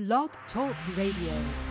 Blog Talk Radio.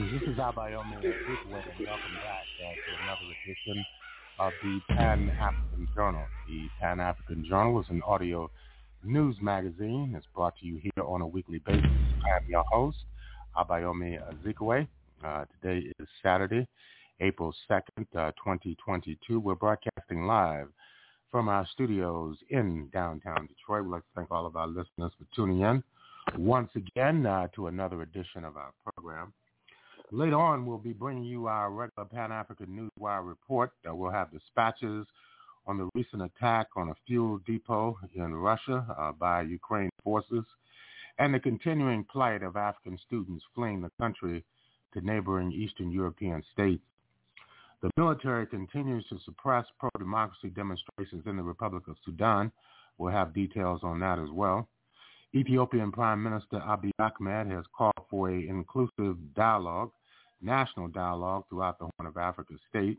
Abayomi Azikiwe, and welcome back uh, to another edition of the Pan-African Journal. The Pan-African Journal is an audio news magazine. It's brought to you here on a weekly basis. I am your host, Abayomi Azikiwe. Uh, today is Saturday, April 2nd, uh, 2022. We're broadcasting live from our studios in downtown Detroit. We'd like to thank all of our listeners for tuning in once again uh, to another edition of our program. Later on, we'll be bringing you our regular Pan-African Newswire report. Uh, we'll have dispatches on the recent attack on a fuel depot in Russia uh, by Ukraine forces and the continuing plight of African students fleeing the country to neighboring Eastern European states. The military continues to suppress pro-democracy demonstrations in the Republic of Sudan. We'll have details on that as well. Ethiopian Prime Minister Abiy Ahmed has called for an inclusive dialogue, national dialogue throughout the Horn of Africa state.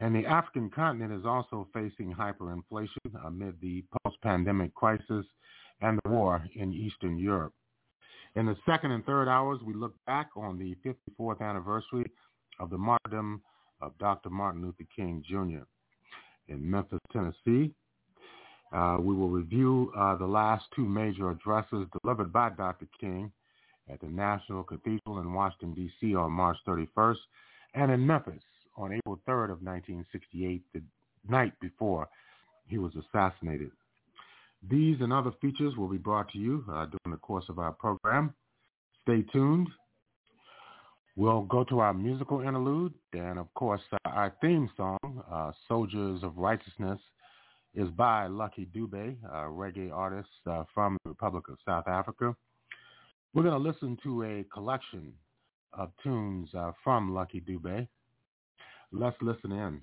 And the African continent is also facing hyperinflation amid the post-pandemic crisis and the war in Eastern Europe. In the second and third hours, we look back on the 54th anniversary of the martyrdom of Dr. Martin Luther King Jr. in Memphis, Tennessee. Uh, we will review uh, the last two major addresses delivered by Dr. King at the National Cathedral in Washington, D.C. on March 31st and in Memphis on April 3rd of 1968, the night before he was assassinated. These and other features will be brought to you uh, during the course of our program. Stay tuned. We'll go to our musical interlude, and of course, uh, our theme song, uh, "Soldiers of Righteousness," is by Lucky Dube, a reggae artist uh, from the Republic of South Africa. We're going to listen to a collection of tunes uh, from Lucky Dube. Let's listen in.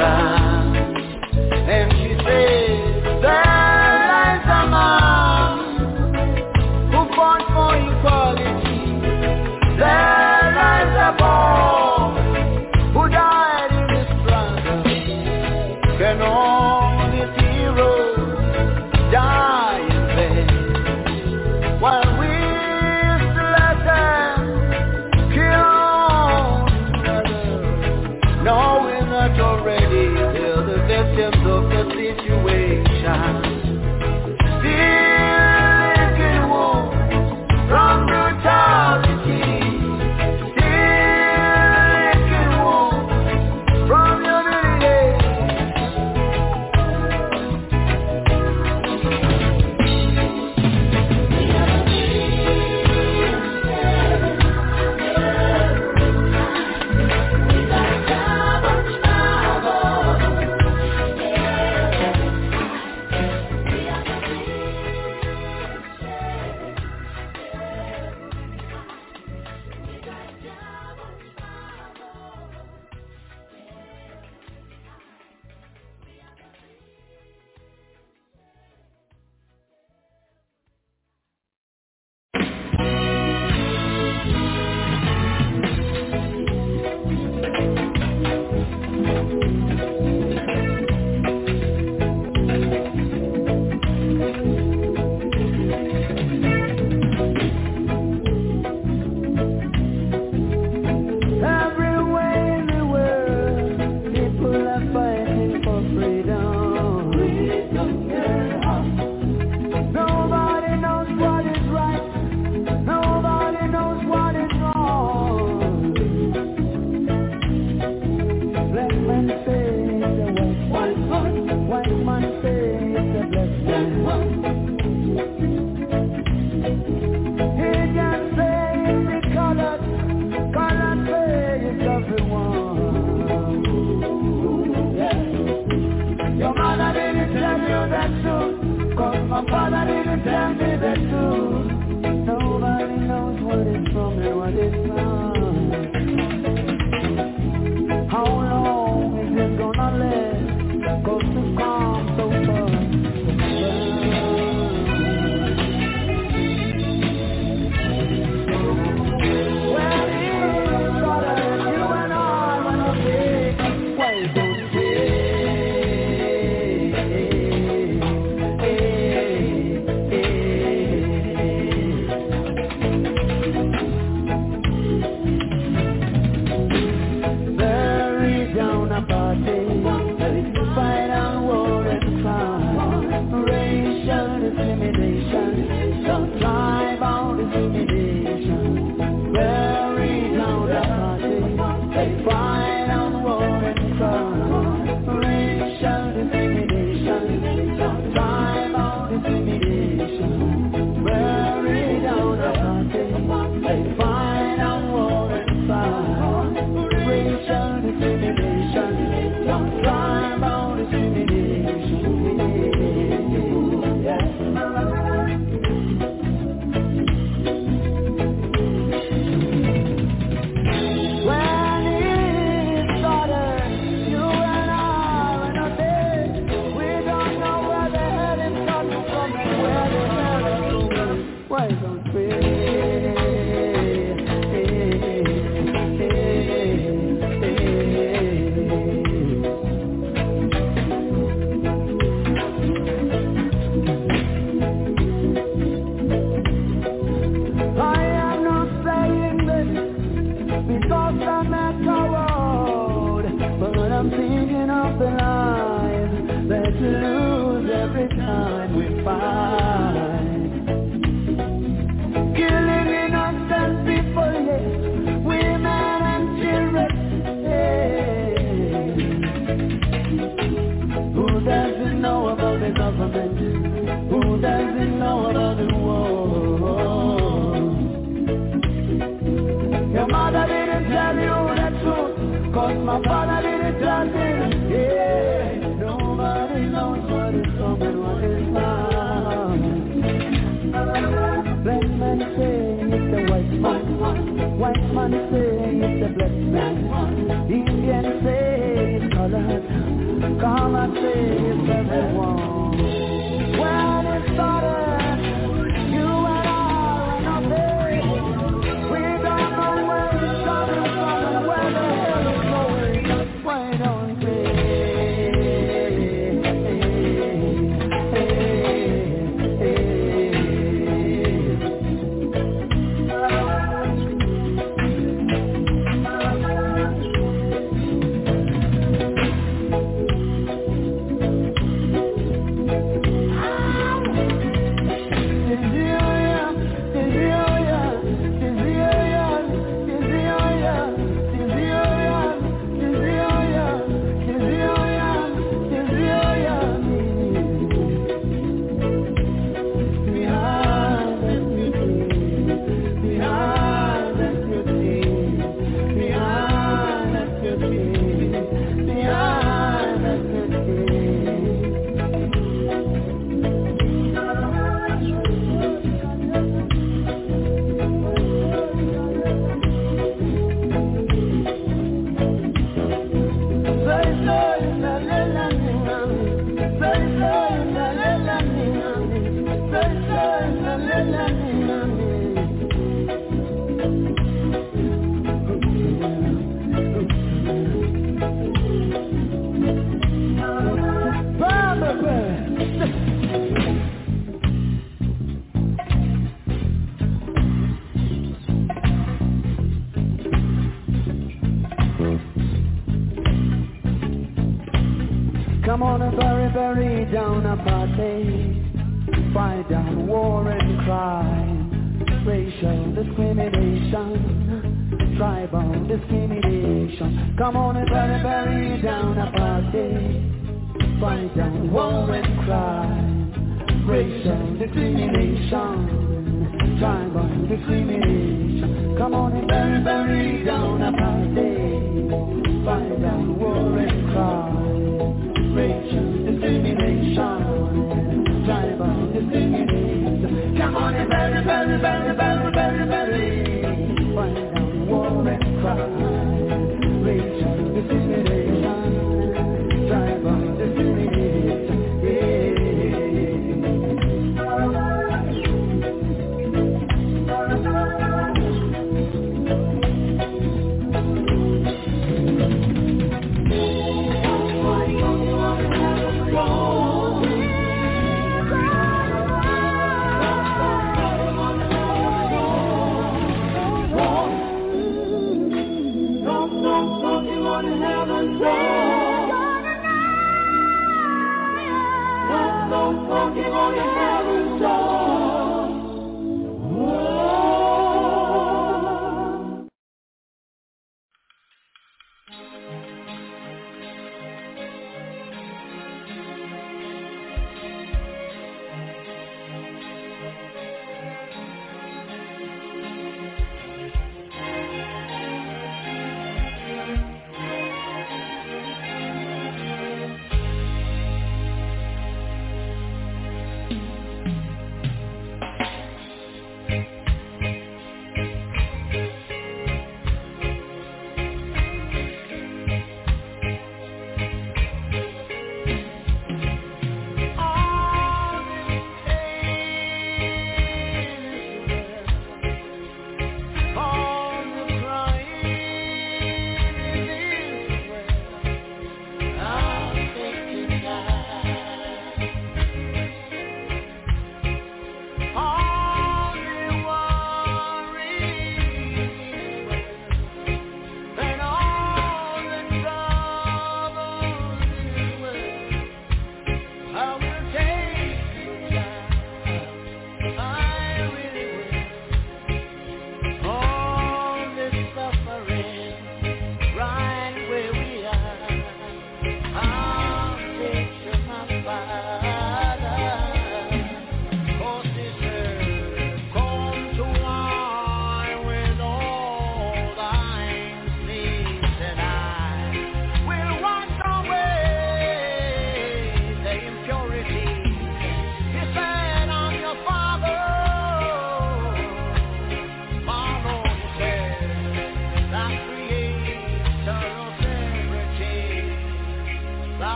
White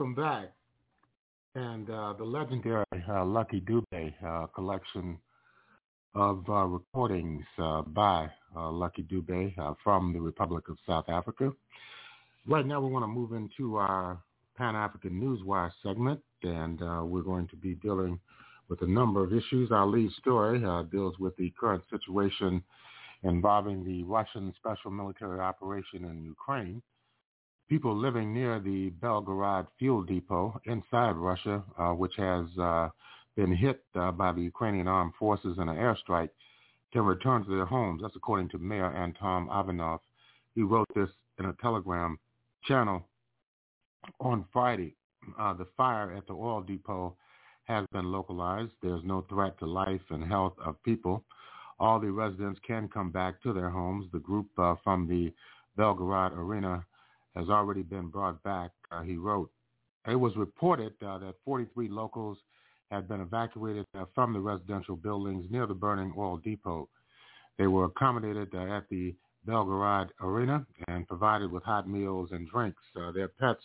Welcome back. And uh, the legendary uh, Lucky Dube uh, collection of uh, recordings uh, by uh, Lucky Dube from the Republic of South Africa. Right now we want to move into our Pan-African Newswire segment, and we're going to be dealing with a number of issues. Our lead story deals with the current situation involving the Russian special military operation in Ukraine people living near the Belgorod fuel depot inside Russia, uh, which has uh, been hit uh, by the Ukrainian armed forces in an airstrike, can return to their homes. That's according to Mayor Anton Ivanov. He wrote this in a telegram channel on Friday. Uh, the fire at the oil depot has been localized. There's no threat to life and health of people. All the residents can come back to their homes. The group uh, from the Belgorod arena has already been brought back, uh, he wrote. It was reported uh, that 43 locals had been evacuated uh, from the residential buildings near the burning oil depot. They were accommodated uh, at the Belgorod Arena and provided with hot meals and drinks. Uh, their pets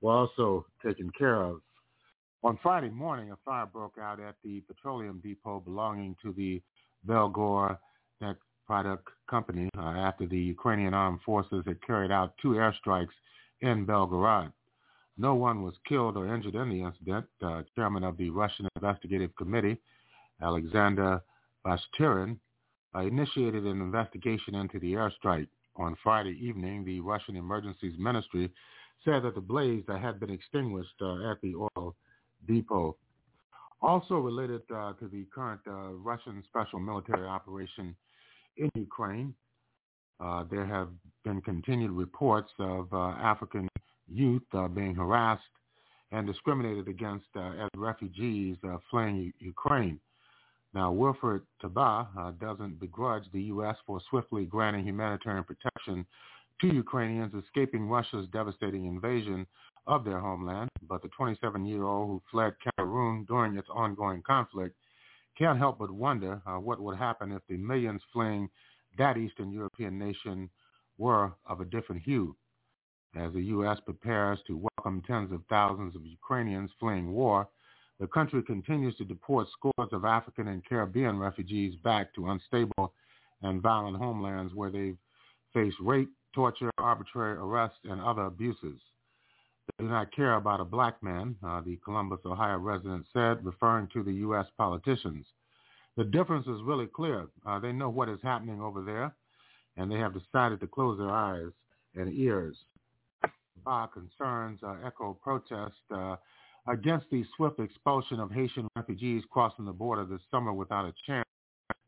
were also taken care of. On Friday morning, a fire broke out at the petroleum depot belonging to the Belgorod product company uh, after the Ukrainian armed forces had carried out two airstrikes in Belgorod. No one was killed or injured in the incident. Uh, chairman of the Russian Investigative Committee, Alexander Bastrykin, uh, initiated an investigation into the airstrike. On Friday evening, the Russian Emergencies Ministry said that the blaze that had been extinguished uh, at the oil depot. Also related uh, to the current uh, Russian special military operation in Ukraine. Uh, there have been continued reports of uh, African youth uh, being harassed and discriminated against uh, as refugees uh, fleeing U- Ukraine. Now, Wilfred Taba uh, doesn't begrudge the U.S. for swiftly granting humanitarian protection to Ukrainians escaping Russia's devastating invasion of their homeland, but the 27-year-old who fled Cameroon during its ongoing conflict can't help but wonder uh, what would happen if the millions fleeing that Eastern European nation were of a different hue. As the U.S. prepares to welcome tens of thousands of Ukrainians fleeing war, the country continues to deport scores of African and Caribbean refugees back to unstable and violent homelands where they've faced rape, torture, arbitrary arrest, and other abuses. Do not care about a black man, uh, the Columbus, Ohio resident said, referring to the U.S. politicians. The difference is really clear. Uh, they know what is happening over there, and they have decided to close their eyes and ears. Bar concerns uh, echo protest uh, against the swift expulsion of Haitian refugees crossing the border this summer without a chance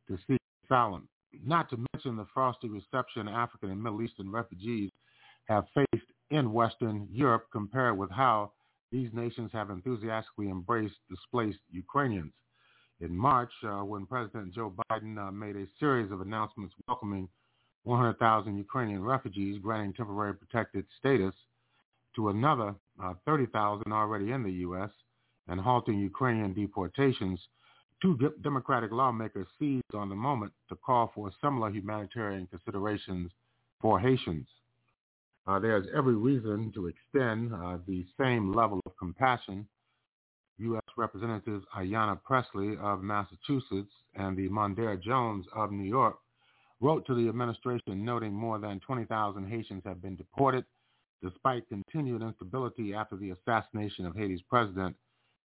to seek asylum. Not to mention the frosty reception African and Middle Eastern refugees have faced in Western Europe compared with how these nations have enthusiastically embraced displaced Ukrainians. In March, uh, when President Joe Biden uh, made a series of announcements welcoming 100,000 Ukrainian refugees, granting temporary protected status to another uh, 30,000 already in the U.S., and halting Ukrainian deportations, two Democratic lawmakers seized on the moment to call for similar humanitarian considerations for Haitians uh, there's every reason to extend uh, the same level of compassion. U.S. Representatives Ayanna Pressley of Massachusetts and the Mondaire Jones of New York wrote to the administration noting more than 20,000 Haitians have been deported despite continued instability after the assassination of Haiti's president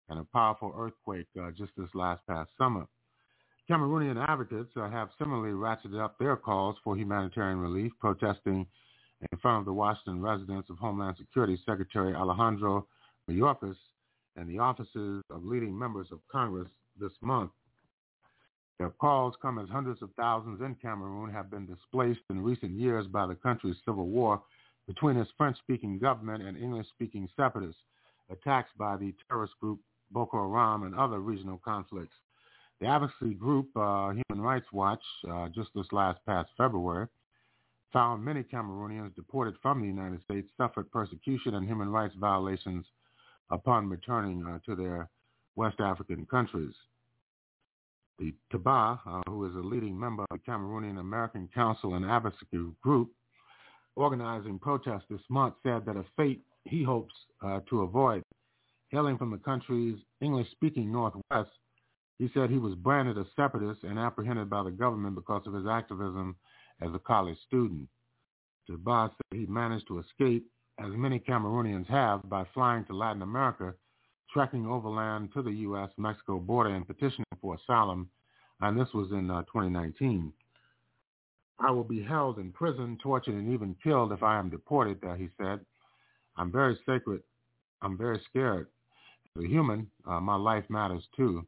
and a powerful earthquake uh, just this last past summer. Cameroonian advocates uh, have similarly ratcheted up their calls for humanitarian relief, protesting in front of the Washington residence of Homeland Security Secretary Alejandro Mayorkas and the offices of leading members of Congress this month. Their calls come as hundreds of thousands in Cameroon have been displaced in recent years by the country's civil war between its French-speaking government and English-speaking separatists, attacks by the terrorist group Boko Haram and other regional conflicts. The advocacy group uh, Human Rights Watch, uh, just this last past February, found many Cameroonians deported from the United States suffered persecution and human rights violations upon returning uh, to their West African countries. The Taba, uh, who is a leading member of the Cameroonian American Council and Advocacy Group, organizing protests this month, said that a fate he hopes uh, to avoid. Hailing from the country's English-speaking Northwest, he said he was branded a separatist and apprehended by the government because of his activism as a college student. Jabbar said he managed to escape, as many Cameroonians have, by flying to Latin America, trekking overland to the U.S.-Mexico border and petitioning for asylum, and this was in uh, 2019. I will be held in prison, tortured, and even killed if I am deported, uh, he said. I'm very sacred. I'm very scared. As a human, uh, my life matters too.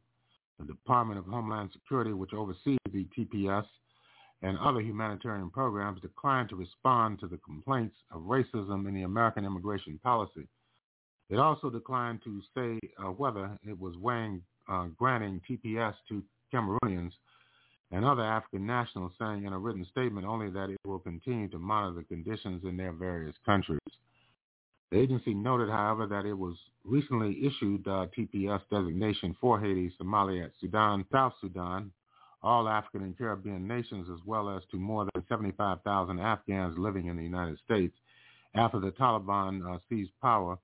The Department of Homeland Security, which oversees the TPS and other humanitarian programs, declined to respond to the complaints of racism in the American immigration policy. It also declined to say uh, whether it was weighing uh, granting TPS to Cameroonians and other African nationals, saying in a written statement only that it will continue to monitor the conditions in their various countries. The agency noted, however, that it was recently issued uh, TPS designation for Haiti, Somalia, Sudan, South Sudan, all African and Caribbean nations, as well as to more than 75,000 Afghans living in the United States after the Taliban uh, seized power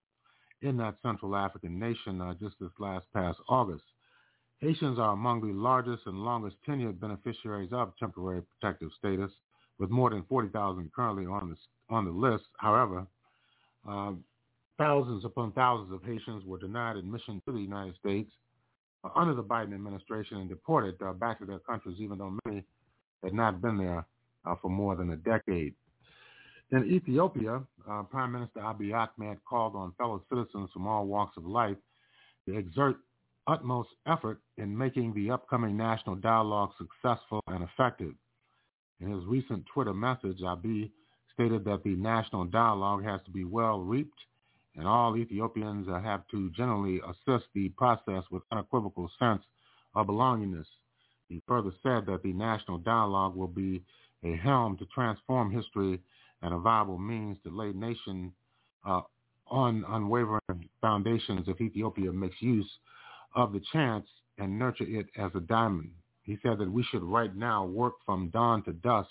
in that Central African nation uh, just this last past August. Haitians are among the largest and longest tenured beneficiaries of temporary protective status, with more than 40,000 currently on the, on the list. However, uh, thousands upon thousands of Haitians were denied admission to the United States under the Biden administration and deported uh, back to their countries, even though many had not been there uh, for more than a decade. In Ethiopia, uh, Prime Minister Abiy Ahmed called on fellow citizens from all walks of life to exert utmost effort in making the upcoming national dialogue successful and effective. In his recent Twitter message, Abiy stated that the national dialogue has to be well reaped and all Ethiopians have to generally assist the process with unequivocal sense of belongingness. He further said that the national dialogue will be a helm to transform history and a viable means to lay nation uh, on unwavering foundations if Ethiopia makes use of the chance and nurture it as a diamond. He said that we should right now work from dawn to dusk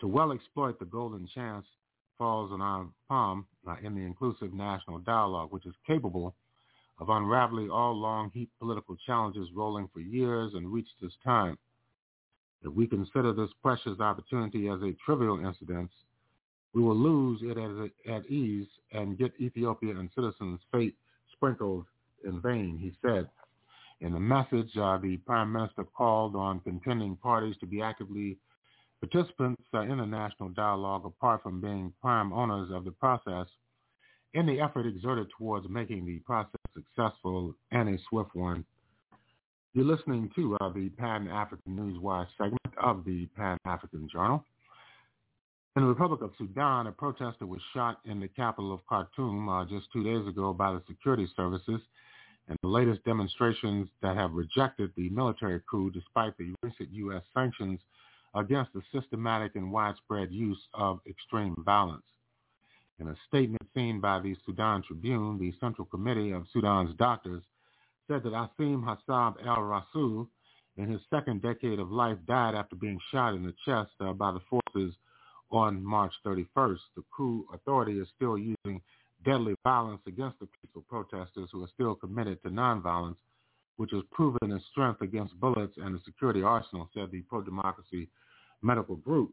to well exploit the golden chance falls on our palm uh, in the inclusive national dialogue, which is capable of unraveling all long-heaped political challenges rolling for years and reached this time. If we consider this precious opportunity as a trivial incident, we will lose it at, at ease and get Ethiopia and citizens' fate sprinkled in vain, he said. In the message, uh, the Prime Minister called on contending parties to be actively participants in the national dialogue apart from being prime owners of the process in the effort exerted towards making the process successful and a swift one. You're listening to uh, the Pan-African Newswire segment of the Pan-African Journal. In the Republic of Sudan, a protester was shot in the capital of Khartoum uh, just two days ago by the security services and the latest demonstrations that have rejected the military coup despite the recent U.S. sanctions against the systematic and widespread use of extreme violence. In a statement seen by the Sudan Tribune, the Central Committee of Sudan's doctors said that Asim Hassab al-Rasul, in his second decade of life, died after being shot in the chest uh, by the forces on March 31st. The coup authority is still using deadly violence against the peaceful protesters who are still committed to nonviolence, which has proven its strength against bullets and the security arsenal, said the pro-democracy medical group.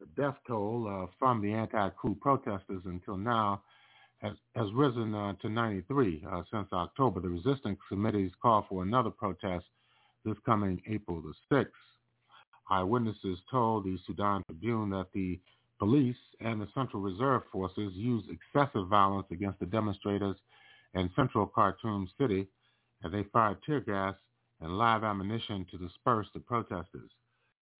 The death toll uh, from the anti-coup protesters until now has, has risen uh, to 93 uh, since October. The resistance committees call for another protest this coming April the 6th. Eyewitnesses told the Sudan Tribune that the police and the Central Reserve Forces used excessive violence against the demonstrators in central Khartoum city and they fired tear gas and live ammunition to disperse the protesters.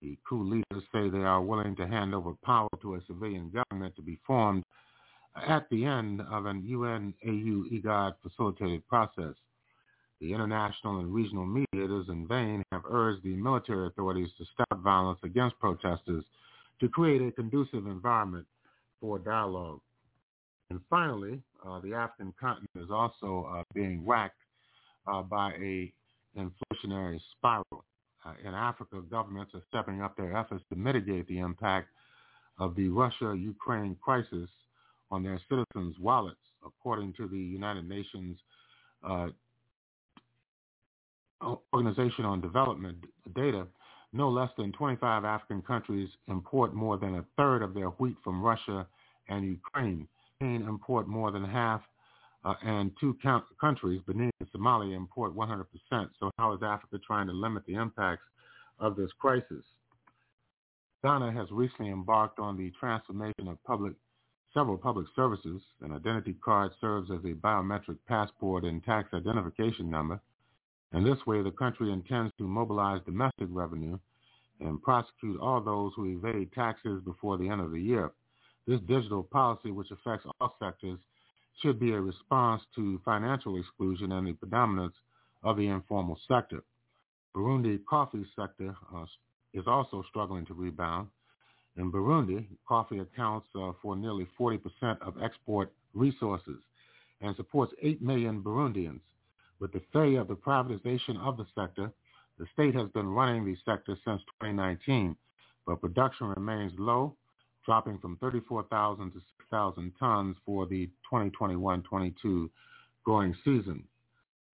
The coup leaders say they are willing to hand over power to a civilian government to be formed at the end of an UN-AU IGAD facilitated process. The international and regional mediators in vain have urged the military authorities to stop violence against protesters to create a conducive environment for dialogue. And finally, uh, the African continent is also uh, being whacked uh, by a inflationary spiral in Africa, governments are stepping up their efforts to mitigate the impact of the Russia-Ukraine crisis on their citizens' wallets. according to the United Nations uh, Organization on Development data, no less than 25 African countries import more than a third of their wheat from Russia and Ukraine. Ukraine import more than half, uh, and two count- countries, Benin and Somalia, import 100%. So how is Africa trying to limit the impacts of this crisis? Ghana has recently embarked on the transformation of public several public services. An identity card serves as a biometric passport and tax identification number. And this way, the country intends to mobilize domestic revenue and prosecute all those who evade taxes before the end of the year. This digital policy, which affects all sectors, should be a response to financial exclusion and the predominance of the informal sector. Burundi coffee sector uh, is also struggling to rebound. In Burundi, coffee accounts uh, for nearly 40% of export resources and supports 8 million Burundians. With the failure of the privatization of the sector, the state has been running the sector since 2019, but production remains low, dropping from 34,000 to 6,000 tons for the 2021-22 growing season.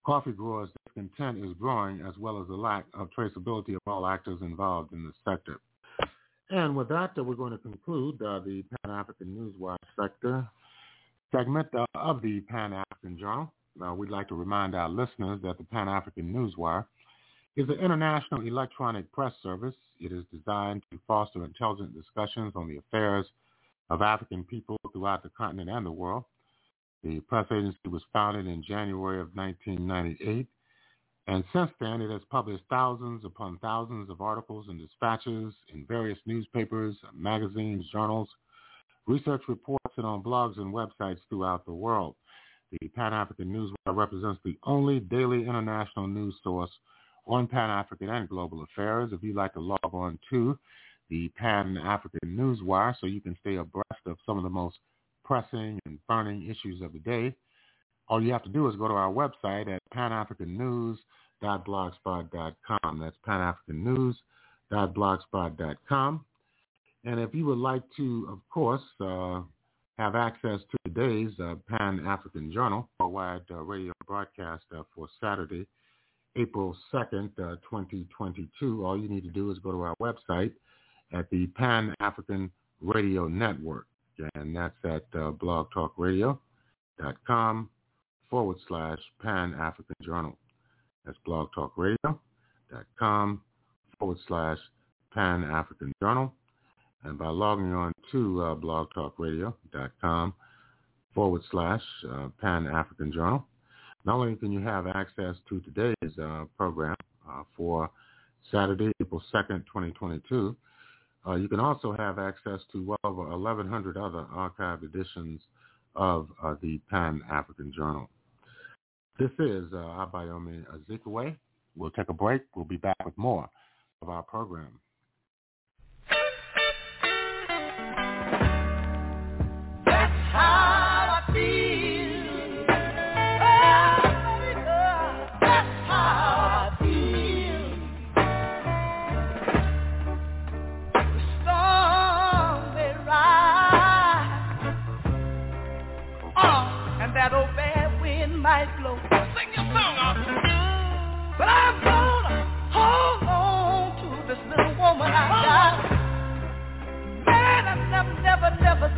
Coffee growers' discontent is growing as well as the lack of traceability of all actors involved in the sector. And with that, we're going to conclude uh, the Pan-African Newswire sector segment uh, of the Pan-African Journal. Now we'd like to remind our listeners that the Pan-African Newswire is an international electronic press service. It is designed to foster intelligent discussions on the affairs of African people throughout the continent and the world. The press agency was founded in January of 1998 and since then, it has published thousands upon thousands of articles and dispatches in various newspapers, magazines, journals, research reports, and on blogs and websites throughout the world. The Pan-African Newswire represents the only daily international news source on Pan-African and global affairs. If you'd like to log on to the Pan-African Newswire so you can stay abreast of some of the most pressing and burning issues of the day, all you have to do is go to our website at panafricannews.blogspot.com. That's panafricannews.blogspot.com. And if you would like to, of course, uh, have access to today's uh, Pan-African Journal, worldwide uh, radio broadcast uh, for Saturday, April 2nd, 2022, uh, all you need to do is go to our website at the Pan-African Radio Network. And that's at uh, blogtalkradio.com forward slash Pan African Journal. That's blogtalkradio.com forward slash Pan African Journal. And by logging on to uh, blogtalkradio.com forward slash uh, Pan African Journal, not only can you have access to today's uh, program uh, for Saturday, April 2nd, 2022, uh, you can also have access to well over 1,100 other archived editions of uh, the Pan African Journal. This is uh, Abayomi Azikiwe. We'll take a break. We'll be back with more of our program.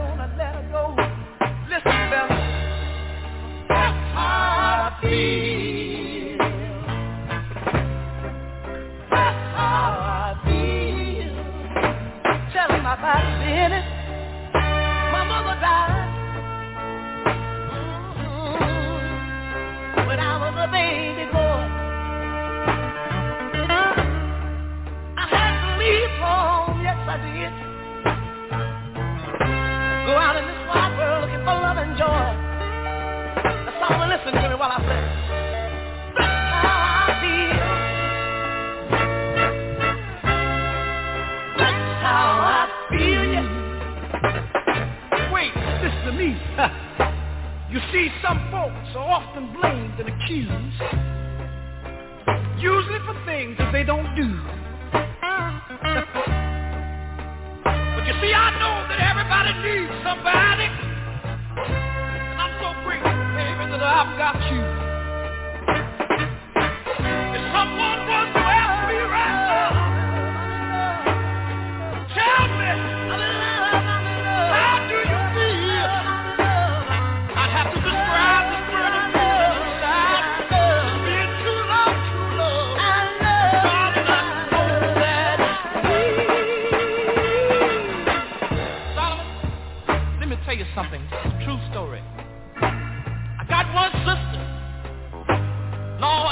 gonna See, some folks are often blamed and accused, usually for things that they don't do. But you see, I know that everybody needs somebody. And I'm so grateful.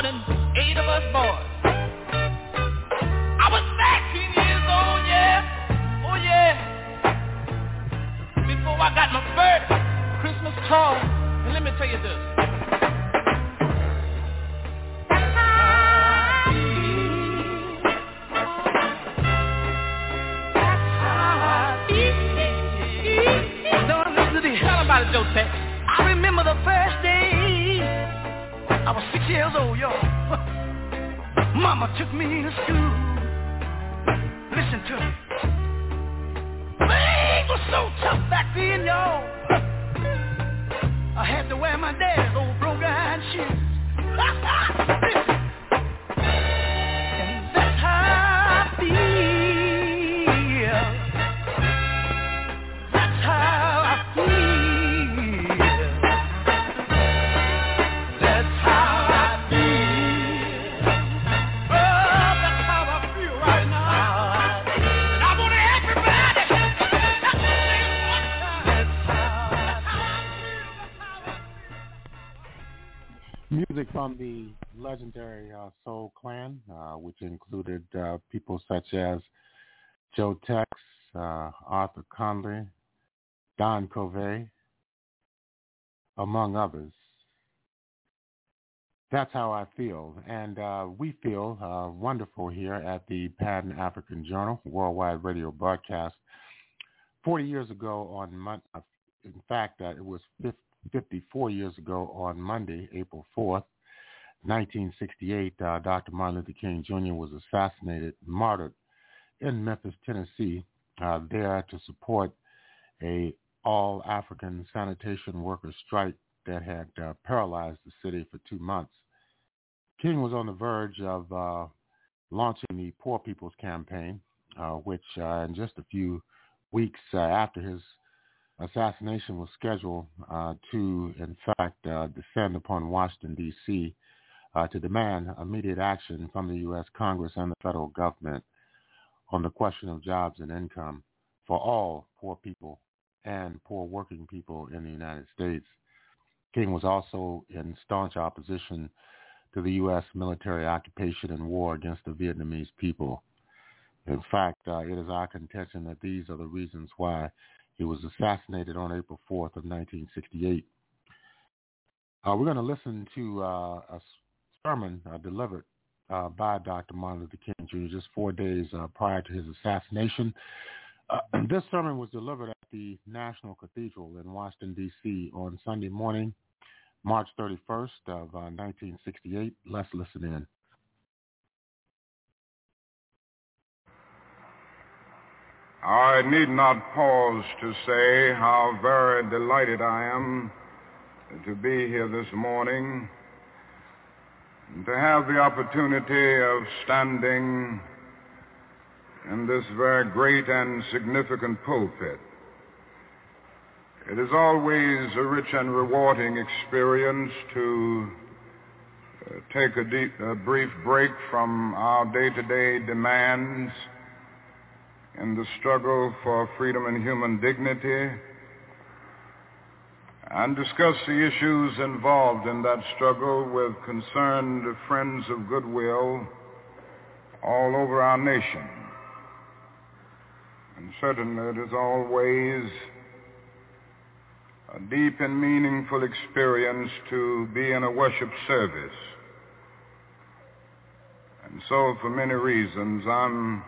Morning. Legendary uh, Soul Clan, uh, which included uh, people such as Joe Tex, uh, Arthur Conley, Don Covay, among others. That's how I feel. And uh, we feel uh, wonderful here at the Pan-African Journal Worldwide Radio Broadcast. 40 years ago on Monday, in fact, that it was 54 years ago on Monday, April 4th, 1968, uh, Dr. Martin Luther King Jr. was assassinated, martyred in Memphis, Tennessee, uh, there to support a all-African sanitation workers strike that had uh, paralyzed the city for two months. King was on the verge of uh, launching the Poor People's Campaign, uh, which uh, in just a few weeks after his assassination was scheduled to, in fact, descend upon Washington, D.C., uh, to demand immediate action from the U.S. Congress and the federal government on the question of jobs and income for all poor people and poor working people in the United States. King was also in staunch opposition to the U.S. military occupation and war against the Vietnamese people. In fact, uh, it is our contention that these are the reasons why he was assassinated on April 4th of 1968. Uh, we're going to listen to uh, a sermon uh, delivered uh, by Dr. Martin Luther King Jr. just four days uh, prior to his assassination. Uh, this sermon was delivered at the National Cathedral in Washington, D.C. on Sunday morning, March 31st of 1968. Uh, Let's listen in. I need not pause to say how very delighted I am to be here this morning and to have the opportunity of standing in this very great and significant pulpit. It is always a rich and rewarding experience to uh, take a, deep, a brief break from our day-to-day demands in the struggle for freedom and human dignity and discuss the issues involved in that struggle with concerned friends of goodwill all over our nation. And certainly it is always a deep and meaningful experience to be in a worship service. And so for many reasons, I'm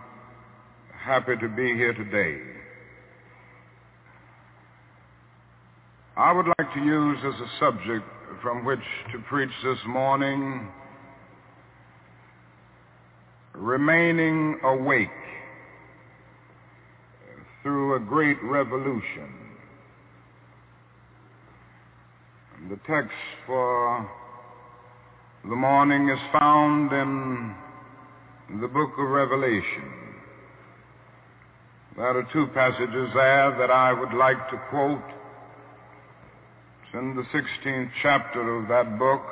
happy to be here today. I would like to use as a subject from which to preach this morning remaining awake through a great revolution. The text for the morning is found in the book of Revelation. There are two passages there that I would like to quote. It's in the 16th chapter of that book.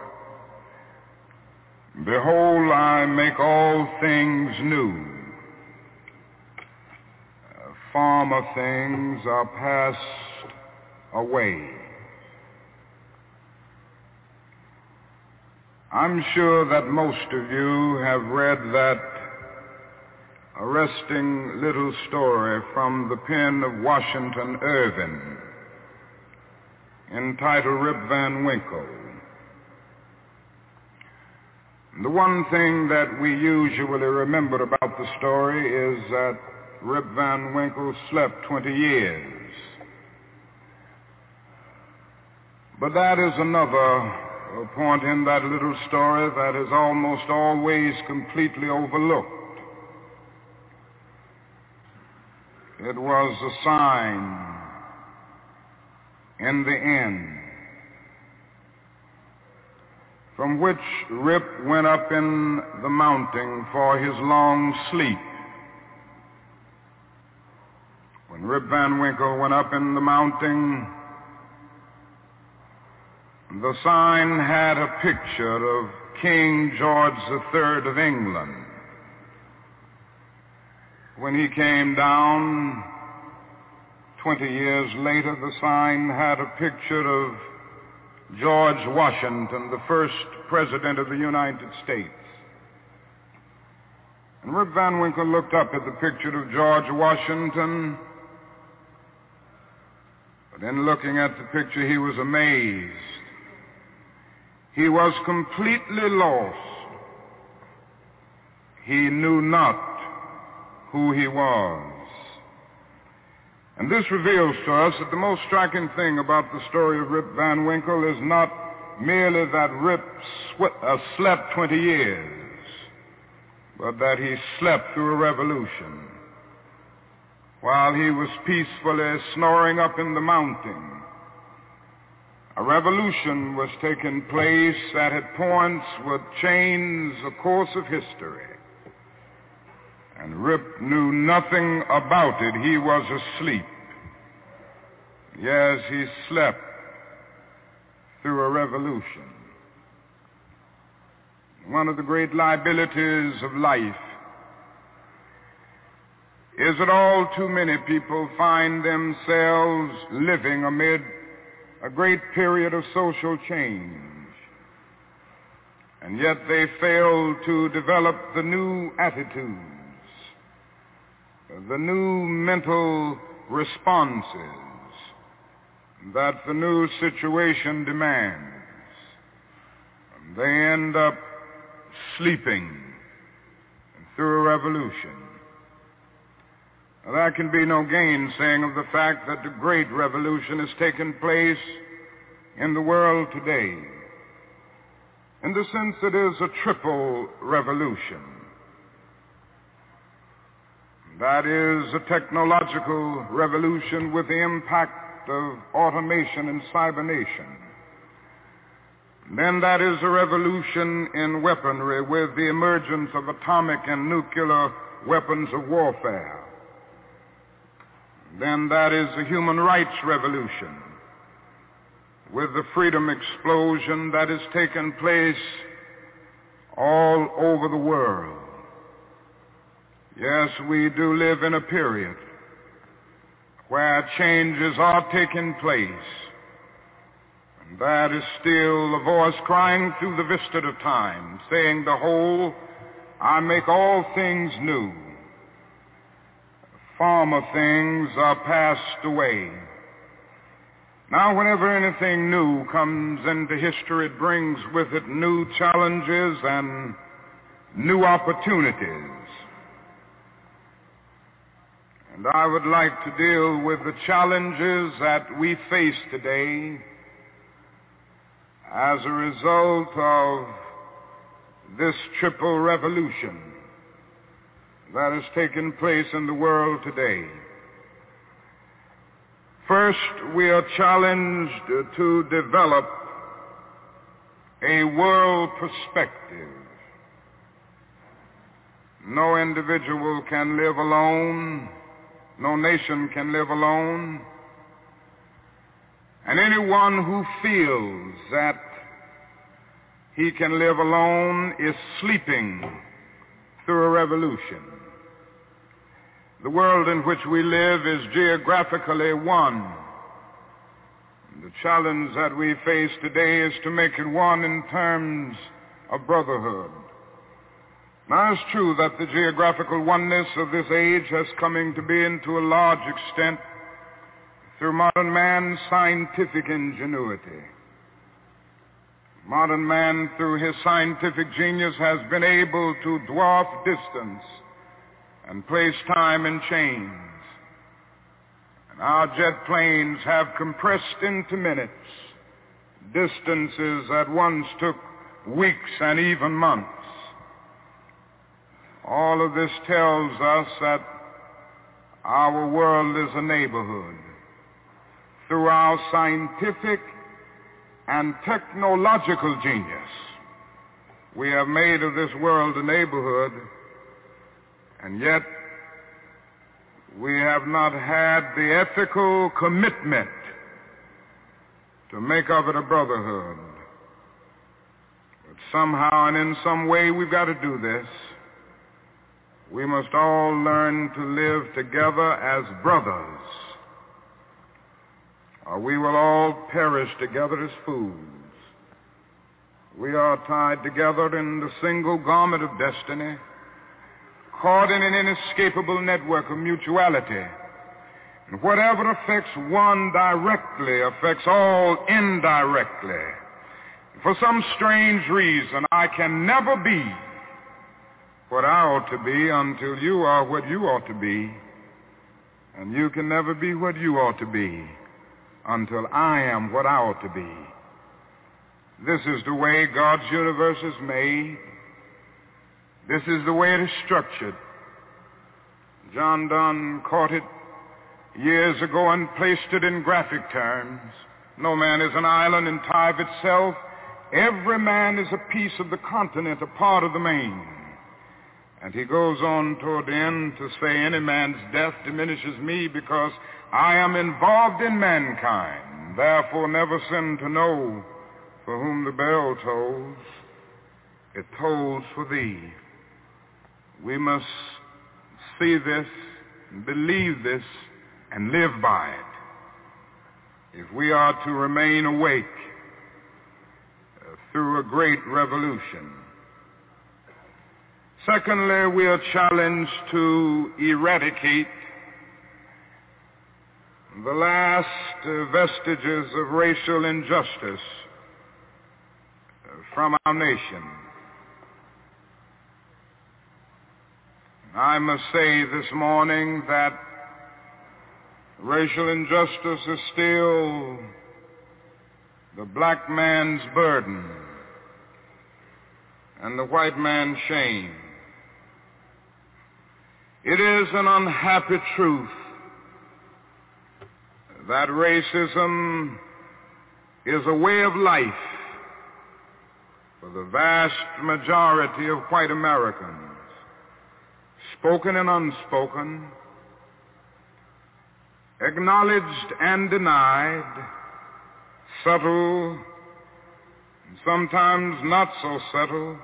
Behold, I make all things new. Former things are passed away. I'm sure that most of you have read that arresting little story from the pen of Washington Irving entitled Rip Van Winkle. The one thing that we usually remember about the story is that Rip Van Winkle slept 20 years. But that is another point in that little story that is almost always completely overlooked. It was a sign in the end from which Rip went up in the mountain for his long sleep. When Rip Van Winkle went up in the mountain, the sign had a picture of King George III of England. When he came down 20 years later, the sign had a picture of George Washington, the first president of the United States. And Rip Van Winkle looked up at the picture of George Washington, but in looking at the picture, he was amazed he was completely lost. He knew not who he was. And this reveals to us that the most striking thing about the story of Rip Van Winkle is not merely that Rip sw- uh, slept 20 years, but that he slept through a revolution. While he was peacefully snoring up in the mountain, a revolution was taking place that at points would change the course of history. And Rip knew nothing about it. He was asleep. Yes, he slept through a revolution. One of the great liabilities of life is that all too many people find themselves living amid a great period of social change. And yet they fail to develop the new attitudes, the new mental responses that the new situation demands. And they end up sleeping through a revolution. Now, There can be no gainsaying of the fact that the great revolution has taken place in the world today. In the sense it is a triple revolution. That is a technological revolution with the impact of automation and cybernation. Then that is a revolution in weaponry with the emergence of atomic and nuclear weapons of warfare then that is the human rights revolution with the freedom explosion that has taken place all over the world. Yes, we do live in a period where changes are taking place. And that is still the voice crying through the vista of time, saying, Behold, I make all things new former things are passed away. Now, whenever anything new comes into history, it brings with it new challenges and new opportunities. And I would like to deal with the challenges that we face today as a result of this triple revolution that has taken place in the world today. First, we are challenged to develop a world perspective. No individual can live alone. No nation can live alone. And anyone who feels that he can live alone is sleeping through a revolution. The world in which we live is geographically one. The challenge that we face today is to make it one in terms of brotherhood. Now, it's true that the geographical oneness of this age has coming to be to a large extent through modern man's scientific ingenuity. Modern man, through his scientific genius, has been able to dwarf distance and place time in chains. And our jet planes have compressed into minutes distances that once took weeks and even months. All of this tells us that our world is a neighborhood. Through our scientific and technological genius, we have made of this world a neighborhood, and yet we have not had the ethical commitment to make of it a brotherhood. But somehow and in some way we've got to do this. We must all learn to live together as brothers or we will all perish together as fools. We are tied together in the single garment of destiny, caught in an inescapable network of mutuality. And whatever affects one directly affects all indirectly. For some strange reason, I can never be what I ought to be until you are what you ought to be. And you can never be what you ought to be until I am what I ought to be. This is the way God's universe is made. This is the way it is structured. John Donne caught it years ago and placed it in graphic terms. No man is an island in of itself. Every man is a piece of the continent, a part of the main. And he goes on toward the end to say, any man's death diminishes me because I am involved in mankind, therefore never sin to know for whom the bell tolls. It tolls for thee. We must see this, believe this, and live by it if we are to remain awake uh, through a great revolution. Secondly, we are challenged to eradicate the last uh, vestiges of racial injustice from our nation. I must say this morning that racial injustice is still the black man's burden and the white man's shame. It is an unhappy truth that racism is a way of life for the vast majority of white Americans, spoken and unspoken, acknowledged and denied, subtle, and sometimes not so subtle,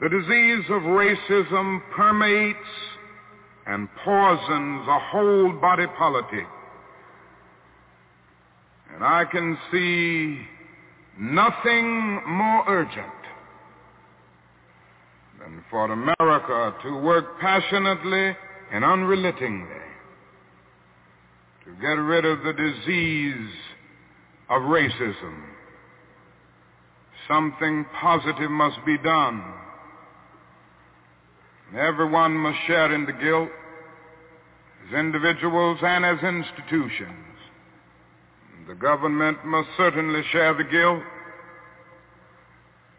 the disease of racism permeates and poisons a whole body politic and I can see nothing more urgent than for America to work passionately and unrelentingly to get rid of the disease of racism. Something positive must be done. Everyone must share in the guilt as individuals and as institutions. The government must certainly share the guilt.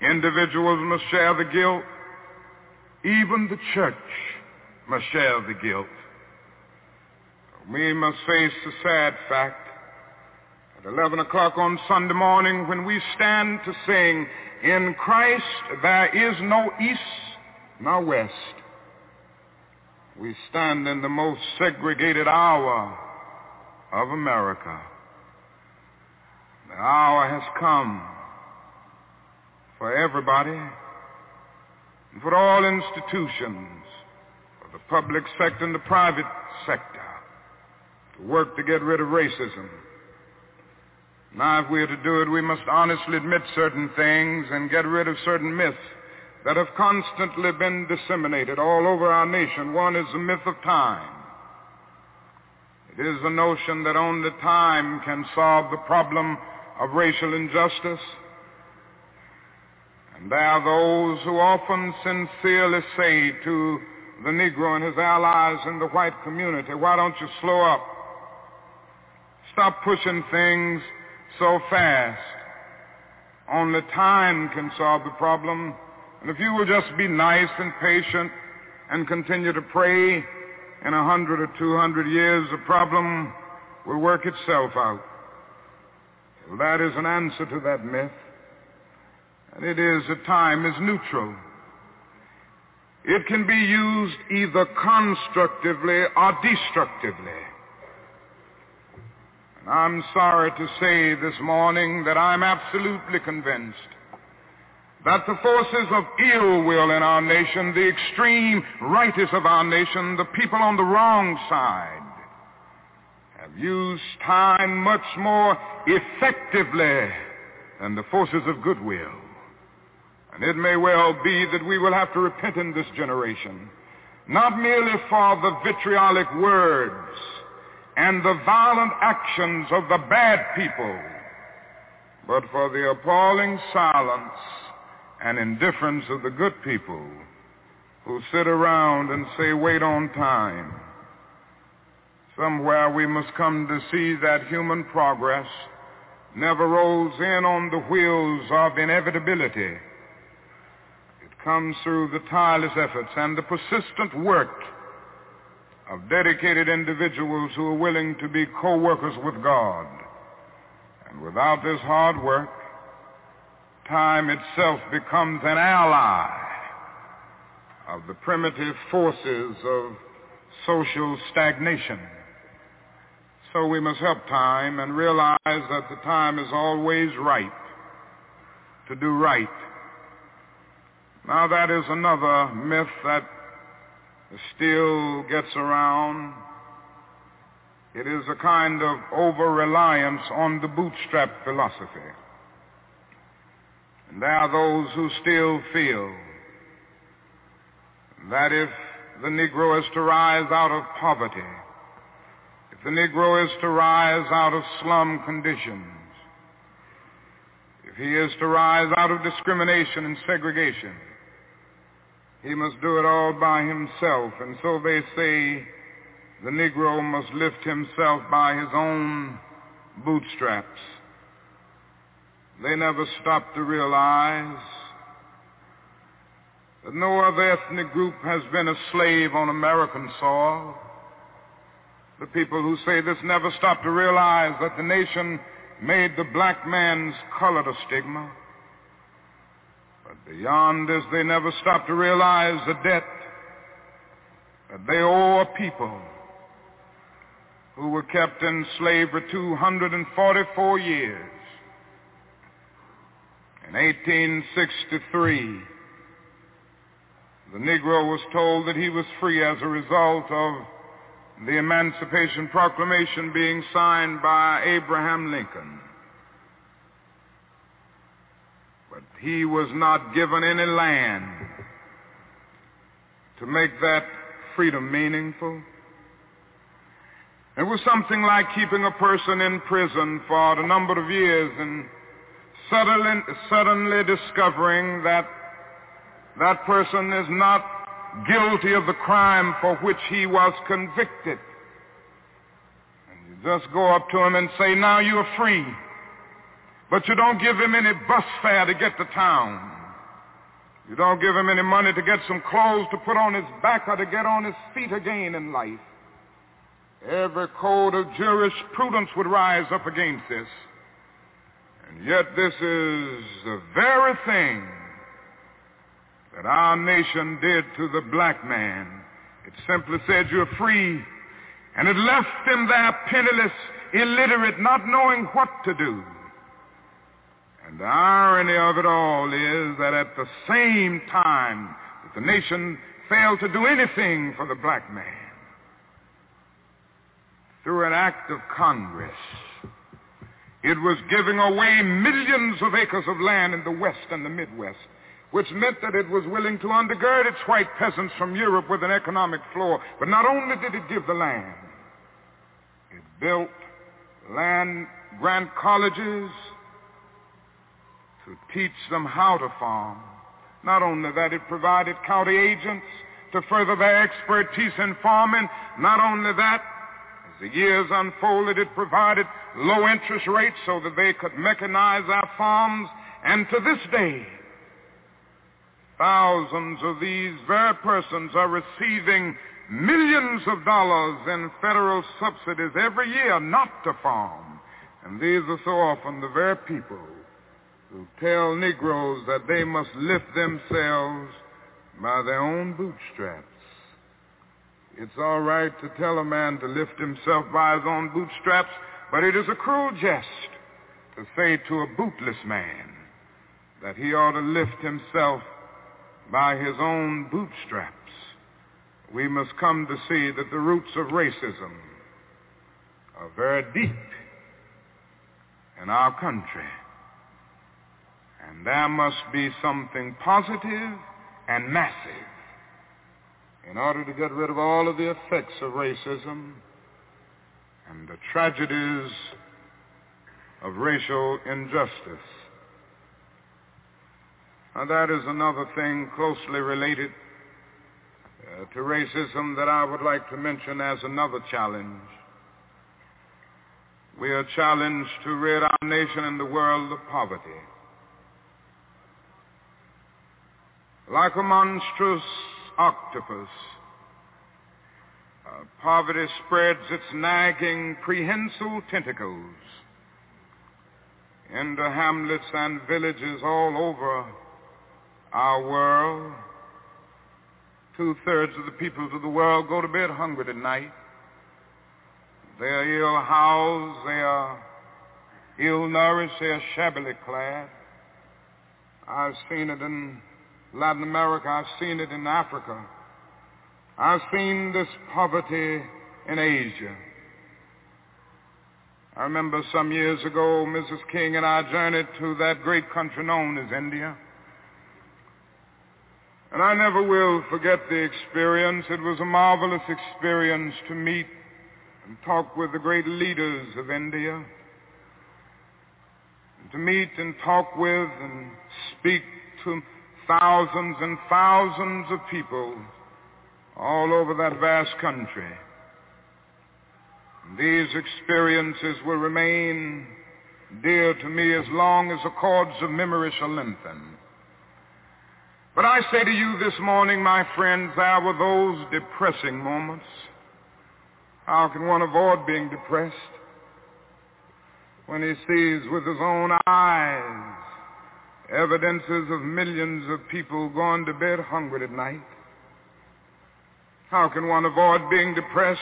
Individuals must share the guilt. Even the church must share the guilt. We must face the sad fact At 11 o'clock on Sunday morning when we stand to sing, In Christ there is no east nor west. We stand in the most segregated hour of America. The hour has come for everybody and for all institutions, for the public sector and the private sector, to work to get rid of racism. Now, if we are to do it, we must honestly admit certain things and get rid of certain myths that have constantly been disseminated all over our nation. One is the myth of time. It is the notion that only time can solve the problem of racial injustice. And there are those who often sincerely say to the Negro and his allies in the white community, why don't you slow up? Stop pushing things so fast. Only time can solve the problem. And if you will just be nice and patient and continue to pray, in a hundred or two hundred years, the problem will work itself out. Well, that is an answer to that myth. And it is that time is neutral. It can be used either constructively or destructively. And I'm sorry to say this morning that I'm absolutely convinced that the forces of ill will in our nation, the extreme rightists of our nation, the people on the wrong side, have used time much more effectively than the forces of goodwill. And it may well be that we will have to repent in this generation, not merely for the vitriolic words and the violent actions of the bad people, but for the appalling silence and indifference of the good people who sit around and say, wait on time. Somewhere we must come to see that human progress never rolls in on the wheels of inevitability. It comes through the tireless efforts and the persistent work of dedicated individuals who are willing to be co-workers with God. And without this hard work, time itself becomes an ally of the primitive forces of social stagnation. So we must help time and realize that the time is always right to do right. Now that is another myth that still gets around. It is a kind of over-reliance on the bootstrap philosophy. And there are those who still feel that if the Negro is to rise out of poverty, if the Negro is to rise out of slum conditions, if he is to rise out of discrimination and segregation, he must do it all by himself. And so they say the Negro must lift himself by his own bootstraps. They never stop to realize that no other ethnic group has been a slave on American soil. The people who say this never stop to realize that the nation made the black man's color a stigma. But beyond this, they never stop to realize the debt that they owe a people who were kept in slavery 244 years. In 1863, the Negro was told that he was free as a result of the Emancipation Proclamation being signed by Abraham Lincoln. But he was not given any land to make that freedom meaningful. It was something like keeping a person in prison for a number of years and suddenly, suddenly discovering that that person is not guilty of the crime for which he was convicted. And you just go up to him and say, now you're free. But you don't give him any bus fare to get to town. You don't give him any money to get some clothes to put on his back or to get on his feet again in life. Every code of jurisprudence would rise up against this. And yet this is the very thing that our nation did to the black man. It simply said, you're free. And it left him there penniless, illiterate, not knowing what to do. And the irony of it all is that at the same time that the nation failed to do anything for the black man, through an act of Congress, it was giving away millions of acres of land in the West and the Midwest which meant that it was willing to undergird its white peasants from Europe with an economic floor. But not only did it give the land, it built land grant colleges to teach them how to farm. Not only that, it provided county agents to further their expertise in farming. Not only that, the years unfolded, it provided low interest rates so that they could mechanize our farms. And to this day, Thousands of these very persons are receiving millions of dollars in federal subsidies every year not to farm. And these are so often the very people who tell Negroes that they must lift themselves by their own bootstraps. It's all right to tell a man to lift himself by his own bootstraps, but it is a cruel jest to say to a bootless man that he ought to lift himself by his own bootstraps, we must come to see that the roots of racism are very deep in our country. And there must be something positive and massive in order to get rid of all of the effects of racism and the tragedies of racial injustice. And that is another thing closely related uh, to racism that I would like to mention as another challenge. We are challenged to rid our nation and the world of poverty. Like a monstrous octopus, uh, poverty spreads its nagging, prehensile tentacles into hamlets and villages all over our world. Two-thirds of the peoples of the world go to bed hungry tonight. They are ill-housed, they are ill-nourished, they are shabbily clad. I've seen it in Latin America. I've seen it in Africa. I've seen this poverty in Asia. I remember some years ago, Mrs. King and I journeyed to that great country known as India. And I never will forget the experience. It was a marvelous experience to meet and talk with the great leaders of India. To meet and talk with and speak to thousands and thousands of people all over that vast country. And these experiences will remain dear to me as long as the cords of memory shall lengthen. But I say to you this morning, my friends, there were those depressing moments. How can one avoid being depressed when he sees with his own eyes evidences of millions of people going to bed hungry at night? How can one avoid being depressed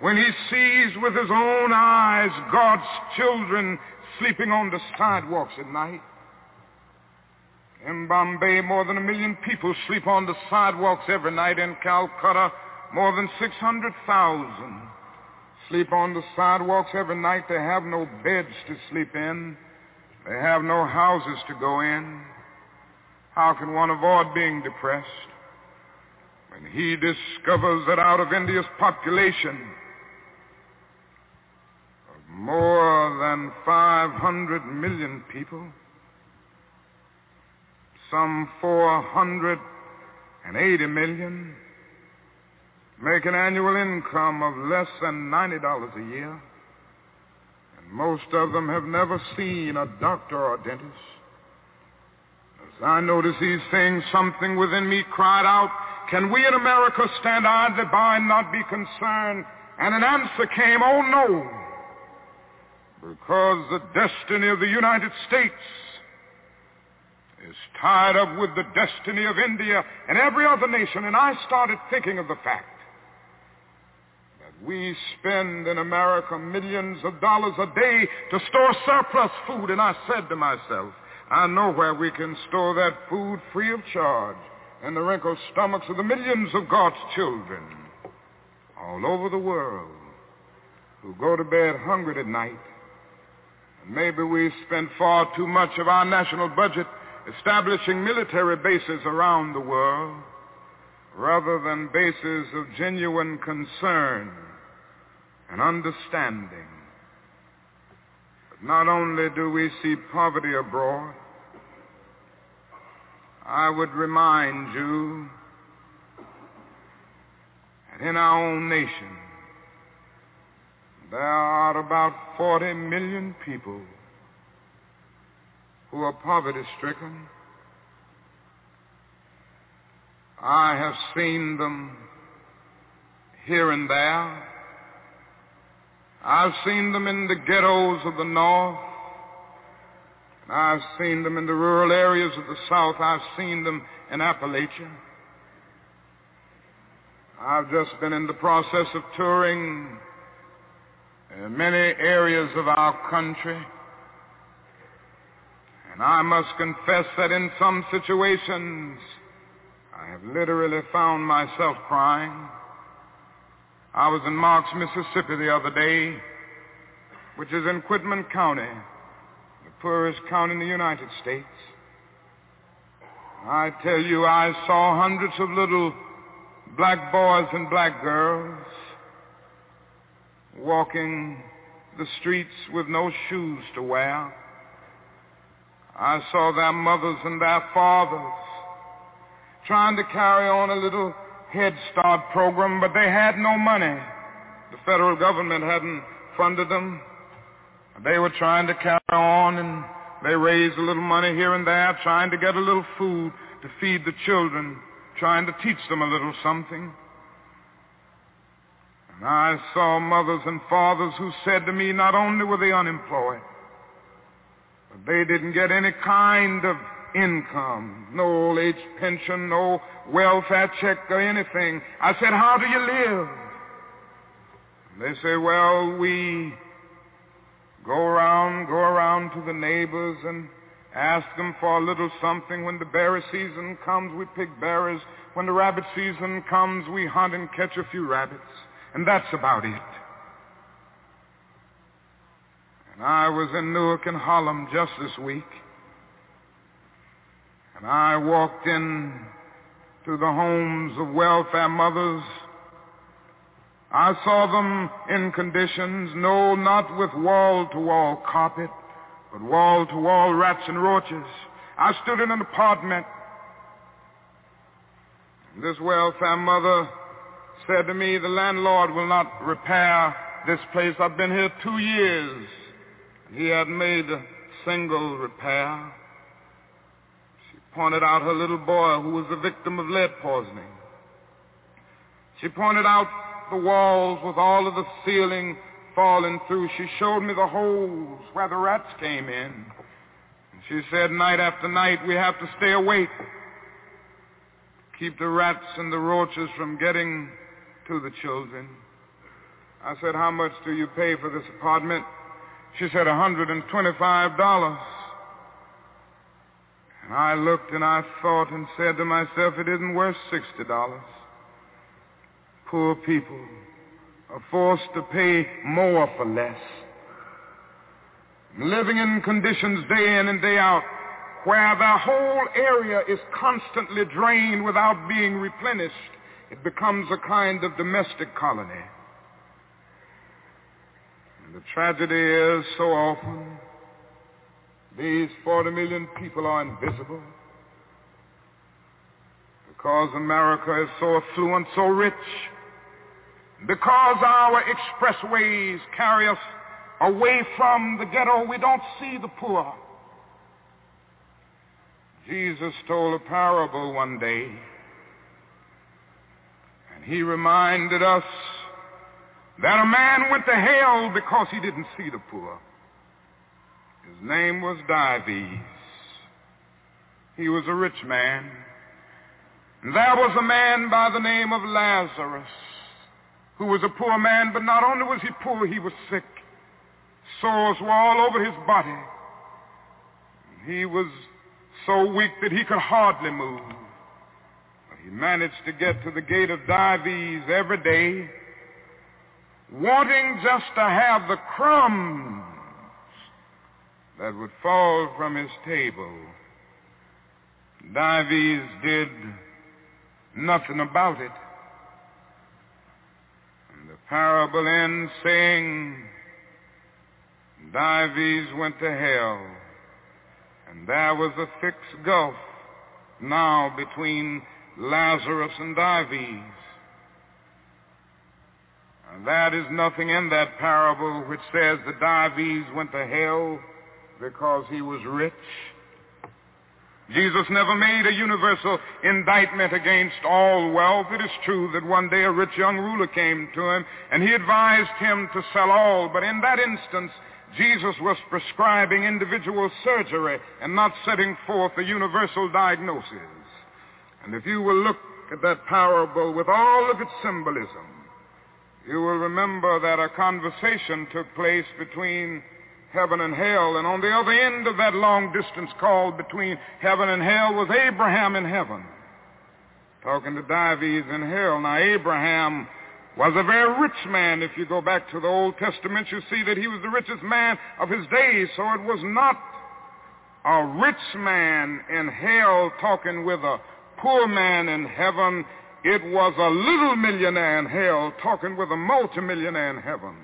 when he sees with his own eyes God's children sleeping on the sidewalks at night? In Bombay, more than a million people sleep on the sidewalks every night. In Calcutta, more than 600,000 sleep on the sidewalks every night. They have no beds to sleep in. They have no houses to go in. How can one avoid being depressed when he discovers that out of India's population of more than 500 million people, some 480 million make an annual income of less than $90 a year. Most of them have never seen a doctor or dentist. As I noticed these things, something within me cried out, can we in America stand idly by and not be concerned? And an answer came, oh no. because the destiny of the United States is tied up with the destiny of India and every other nation. And I started thinking of the fact we spend in America millions of dollars a day to store surplus food. And I said to myself, I know where we can store that food free of charge in the wrinkled stomachs of the millions of God's children all over the world who go to bed hungry at night. And maybe we spend far too much of our national budget establishing military bases around the world rather than bases of genuine concern and understanding. But not only do we see poverty abroad, I would remind you that in our own nation, there are about 40 million people who are poverty-stricken. I have seen them here and there. I've seen them in the ghettos of the North. I've seen them in the rural areas of the South. I've seen them in Appalachia. I've just been in the process of touring uh, many areas of our country. And I must confess that in some situations, I have literally found myself crying. I was in Marks, Mississippi the other day, which is in Quitman County the poorest county in the United States. I tell you, I saw hundreds of little black boys and black girls walking the streets with no shoes to wear. I saw their mothers and their fathers trying to carry on a little Head Start program, but they had no money. The federal government hadn't funded them. They were trying to carry on and they raised a little money here and there, trying to get a little food to feed the children, trying to teach them a little something. And I saw mothers and fathers who said to me not only were they unemployed, but they didn't get any kind of income, no old age pension, no welfare check or anything. I said, how do you live? They say, well, we Go around, go around to the neighbors and ask them for a little something. When the berry season comes, we pick berries. When the rabbit season comes, we hunt and catch a few rabbits. And that's about it. And I was in Newark and Harlem just this week. And I walked in to the homes of welfare mothers I saw them in conditions, no, not with wall-to-wall carpet, but wall-to-wall rats and roaches. I stood in an apartment. This welfare mother said to me, the landlord will not repair this place. I've been here two years. He had made a single repair. Pointed out her little boy who was the victim of lead poisoning. She pointed out the walls with all of the ceiling falling through. She showed me the holes where the rats came in. She said night after night we have to stay awake. Keep the rats and the roaches from getting to the children. I said, how much do you pay for this apartment? She said, $125. I looked and I thought and said to myself, it isn't worth $60 poor people are forced to pay more for less. Living in conditions day in and day out where the whole area is constantly drained without being replenished, it becomes a kind of domestic colony. And the tragedy is so often these 40 million people are invisible because America is so affluent, so rich, because our expressways carry us away from the ghetto, we don't see the poor. Jesus told a parable one day, and he reminded us that a man went to hell because he didn't see the poor. His name was Dives. He was a rich man. And there was a man by the name of Lazarus who was a poor man, but not only was he poor, he was sick. Sores were all over his body. He was so weak that he could hardly move. But he managed to get to the gate of Dives every day, wanting just to have the crumbs that would fall from his table. Dives did nothing about it. And the parable ends saying, Dives went to hell, and there was a fixed gulf now between Lazarus and Dives. And that is nothing in that parable which says that Dives went to hell because he was rich. Jesus never made a universal indictment against all wealth. It is true that one day a rich young ruler came to him and he advised him to sell all, but in that instance, Jesus was prescribing individual surgery and not setting forth a universal diagnosis. And if you will look at that parable with all of its symbolism, you will remember that a conversation took place between heaven and hell. And on the other end of that long distance call between heaven and hell was Abraham in heaven, talking to Dives in hell. Now, Abraham was a very rich man. If you go back to the Old Testament, you see that he was the richest man of his days. So it was not a rich man in hell talking with a poor man in heaven. It was a little millionaire in hell talking with a multimillionaire in heaven.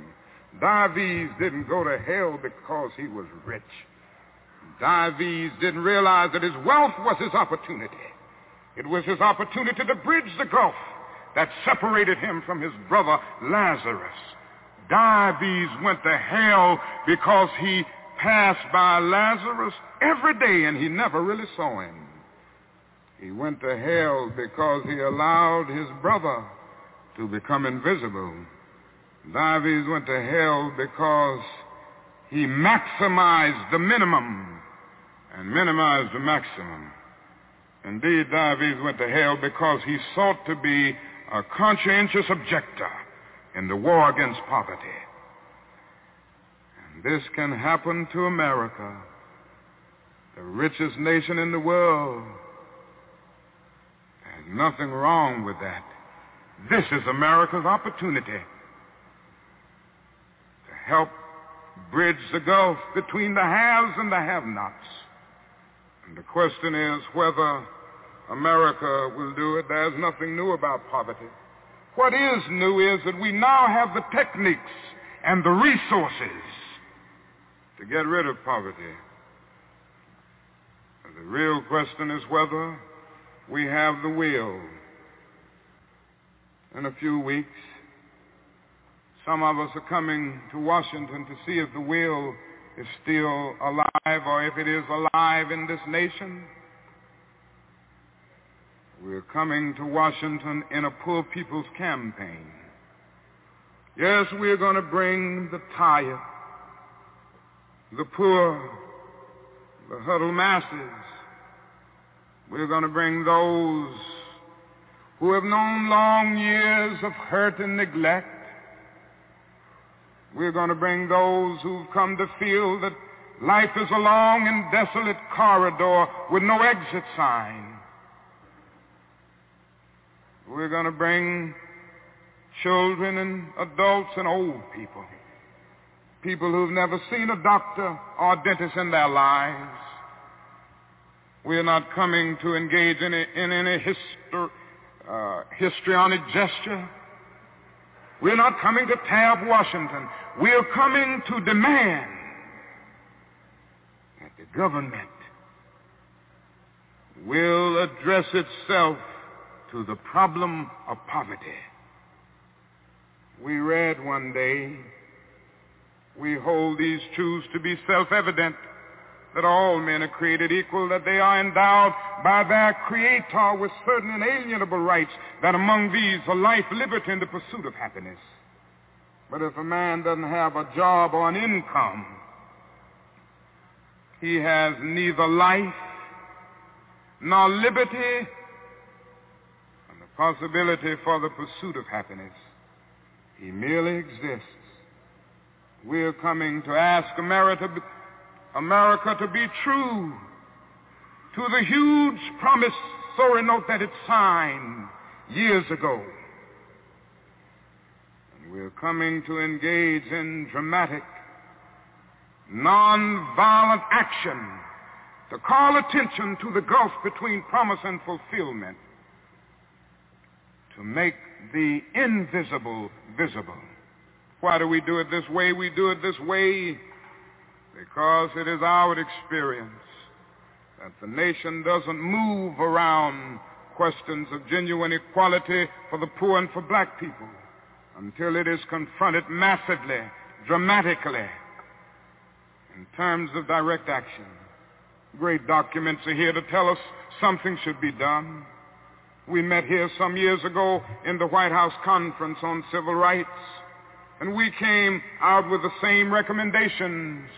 Dives didn't go to hell because he was rich. Dives didn't realize that his wealth was his opportunity. It was his opportunity to bridge the gulf that separated him from his brother Lazarus. Dives went to hell because he passed by Lazarus every day and he never really saw him. He went to hell because he allowed his brother to become invisible. Dives went to hell because he maximized the minimum and minimized the maximum. Indeed, Dives went to hell because he sought to be a conscientious objector in the war against poverty. And this can happen to America, the richest nation in the world. There's nothing wrong with that. This is America's opportunity help bridge the gulf between the haves and the have-nots. And the question is whether America will do it. There's nothing new about poverty. What is new is that we now have the techniques and the resources to get rid of poverty. And the real question is whether we have the will. In a few weeks, some of us are coming to Washington to see if the will is still alive or if it is alive in this nation. We're coming to Washington in a poor people's campaign. Yes, we're going to bring the tired, the poor, the huddled masses. We're going to bring those who have known long years of hurt and neglect. We're going to bring those who've come to feel that life is a long and desolate corridor with no exit sign. We're going to bring children and adults and old people, people who've never seen a doctor or a dentist in their lives. We're not coming to engage in, in any histor, uh, histrionic gesture. We're not coming to tear up Washington. We're coming to demand that the government will address itself to the problem of poverty. We read one day, we hold these truths to be self-evident, that all men are created equal, that they are endowed by their Creator with certain inalienable rights, that among these are life, liberty, and the pursuit of happiness. But if a man doesn't have a job or an income, He has neither life nor liberty and the possibility for the pursuit of happiness. He merely exists. We're coming to ask America, America to be true to the huge promissory note that it signed years ago. We're coming to engage in dramatic, nonviolent action to call attention to the gulf between promise and fulfillment, to make the invisible visible. Why do we do it this way? We do it this way because it is our experience that the nation doesn't move around questions of genuine equality for the poor and for black people until it is confronted massively, dramatically, in terms of direct action. Great documents are here to tell us something should be done. We met here some years ago in the White House Conference on Civil Rights, and we came out with the same recommendations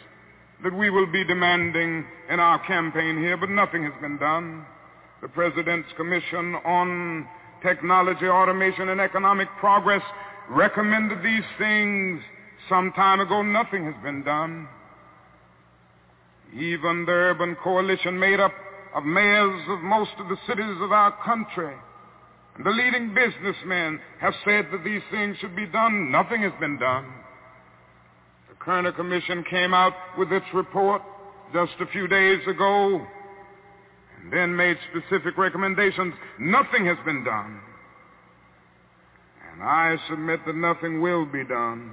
that we will be demanding in our campaign here, but nothing has been done. The President's Commission on Technology, Automation, and Economic Progress recommended these things some time ago. Nothing has been done. Even the urban coalition made up of mayors of most of the cities of our country and the leading businessmen have said that these things should be done. Nothing has been done. The Kerner Commission came out with its report just a few days ago and then made specific recommendations. Nothing has been done. And I submit that nothing will be done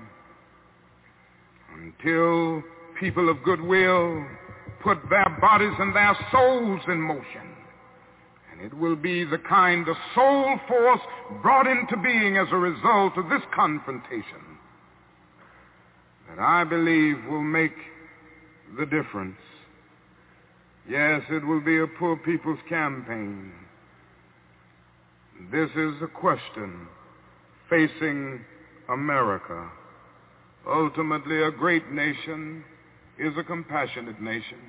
until people of goodwill put their bodies and their souls in motion. And it will be the kind of soul force brought into being as a result of this confrontation that I believe will make the difference. Yes, it will be a poor people's campaign. This is a question facing America. Ultimately, a great nation is a compassionate nation.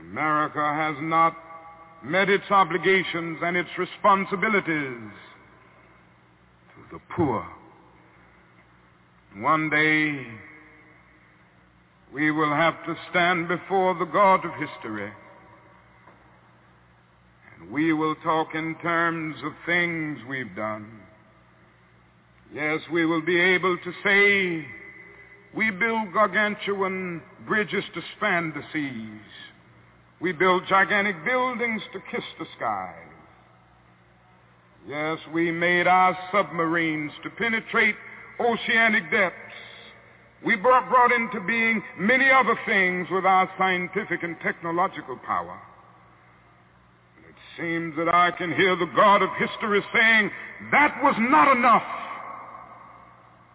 America has not met its obligations and its responsibilities to the poor. One day we will have to stand before the God of history. And we will talk in terms of things we've done. Yes, we will be able to say we build gargantuan bridges to span the seas. We build gigantic buildings to kiss the skies. Yes, we made our submarines to penetrate oceanic depths. We brought, brought into being many other things with our scientific and technological power. Seems that I can hear the God of history saying, that was not enough.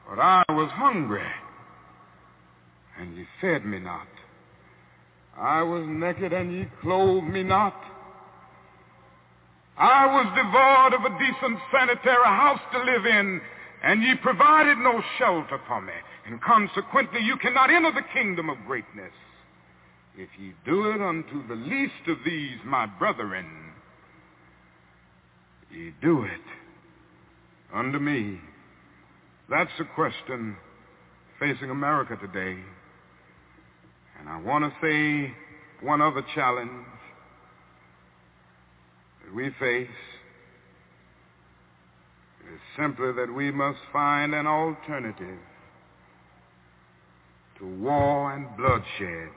But I was hungry, and ye fed me not. I was naked, and ye clothed me not. I was devoid of a decent sanitary house to live in, and ye provided no shelter for me, and consequently you cannot enter the kingdom of greatness. If ye do it unto the least of these, my brethren, ye do it unto me. That's the question facing America today. And I want to say one other challenge that we face is simply that we must find an alternative to war and bloodshed.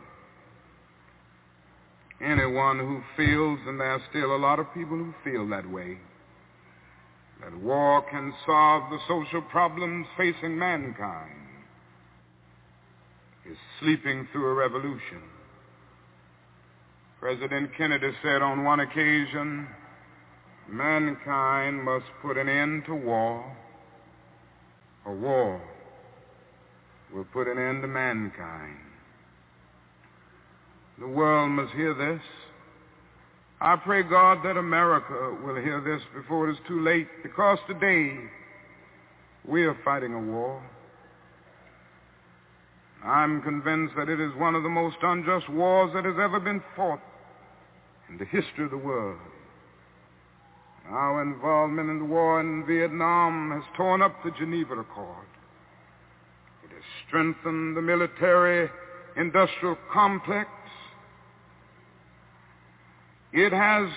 Anyone who feels, and there are still a lot of people who feel that way, that war can solve the social problems facing mankind is sleeping through a revolution. President Kennedy said on one occasion, mankind must put an end to war, or war will put an end to mankind. The world must hear this. I pray God that America will hear this before it is too late, because today we are fighting a war. I'm convinced that it is one of the most unjust wars that has ever been fought in the history of the world. Our involvement in the war in Vietnam has torn up the Geneva Accord. It has strengthened the military industrial complex. It has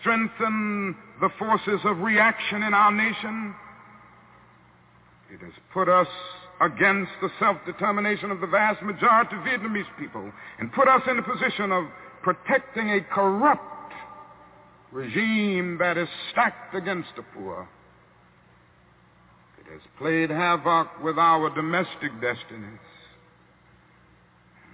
strengthened the forces of reaction in our nation. It has put us against the self-determination of the vast majority of Vietnamese people and put us in a position of protecting a corrupt regime that is stacked against the poor. It has played havoc with our domestic destinies.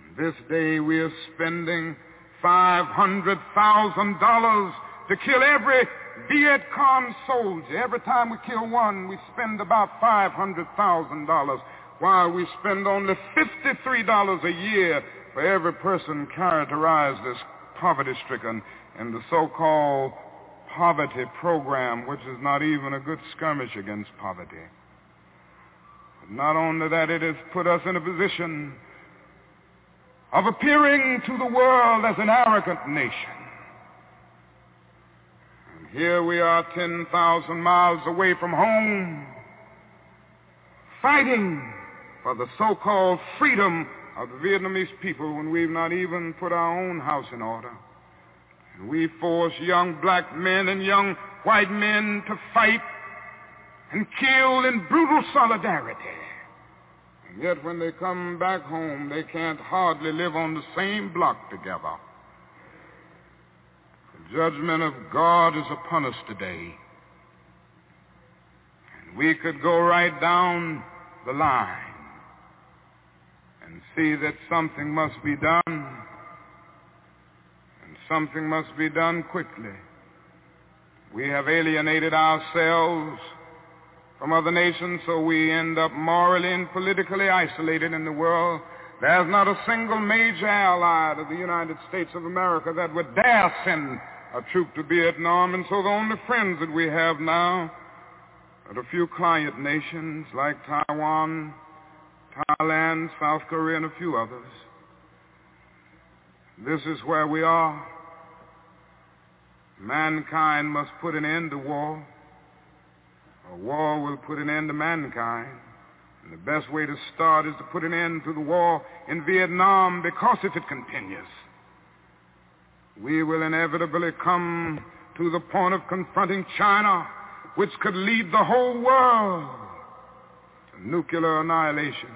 And this day we are spending $500,000 to kill every Viet Cong soldier. Every time we kill one, we spend about $500,000, while we spend only $53 a year for every person characterized as poverty-stricken in the so-called poverty program, which is not even a good skirmish against poverty. But not only that, it has put us in a position of appearing to the world as an arrogant nation. And here we are 10,000 miles away from home, fighting for the so-called freedom of the Vietnamese people when we've not even put our own house in order. And we force young black men and young white men to fight and kill in brutal solidarity. Yet when they come back home, they can't hardly live on the same block together. The judgment of God is upon us today. And we could go right down the line and see that something must be done, and something must be done quickly. We have alienated ourselves from other nations, so we end up morally and politically isolated in the world. There's not a single major ally of the United States of America that would dare send a troop to Vietnam, and so the only friends that we have now are a few client nations like Taiwan, Thailand, South Korea, and a few others. This is where we are. Mankind must put an end to war. A war will put an end to mankind. And the best way to start is to put an end to the war in Vietnam because if it continues, we will inevitably come to the point of confronting China, which could lead the whole world to nuclear annihilation.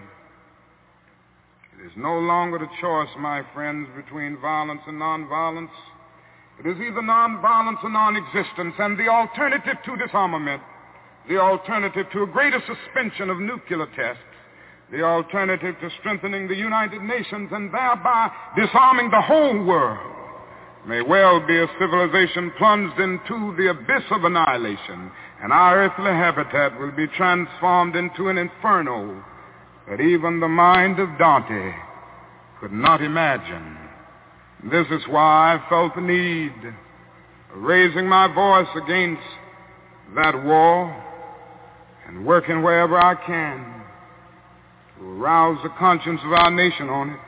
It is no longer the choice, my friends, between violence and nonviolence. It is either nonviolence or non-existence, and the alternative to disarmament the alternative to a greater suspension of nuclear tests, the alternative to strengthening the United Nations and thereby disarming the whole world, may well be a civilization plunged into the abyss of annihilation, and our earthly habitat will be transformed into an inferno that even the mind of Dante could not imagine. This is why I felt the need of raising my voice against that war and working wherever I can to arouse the conscience of our nation on it.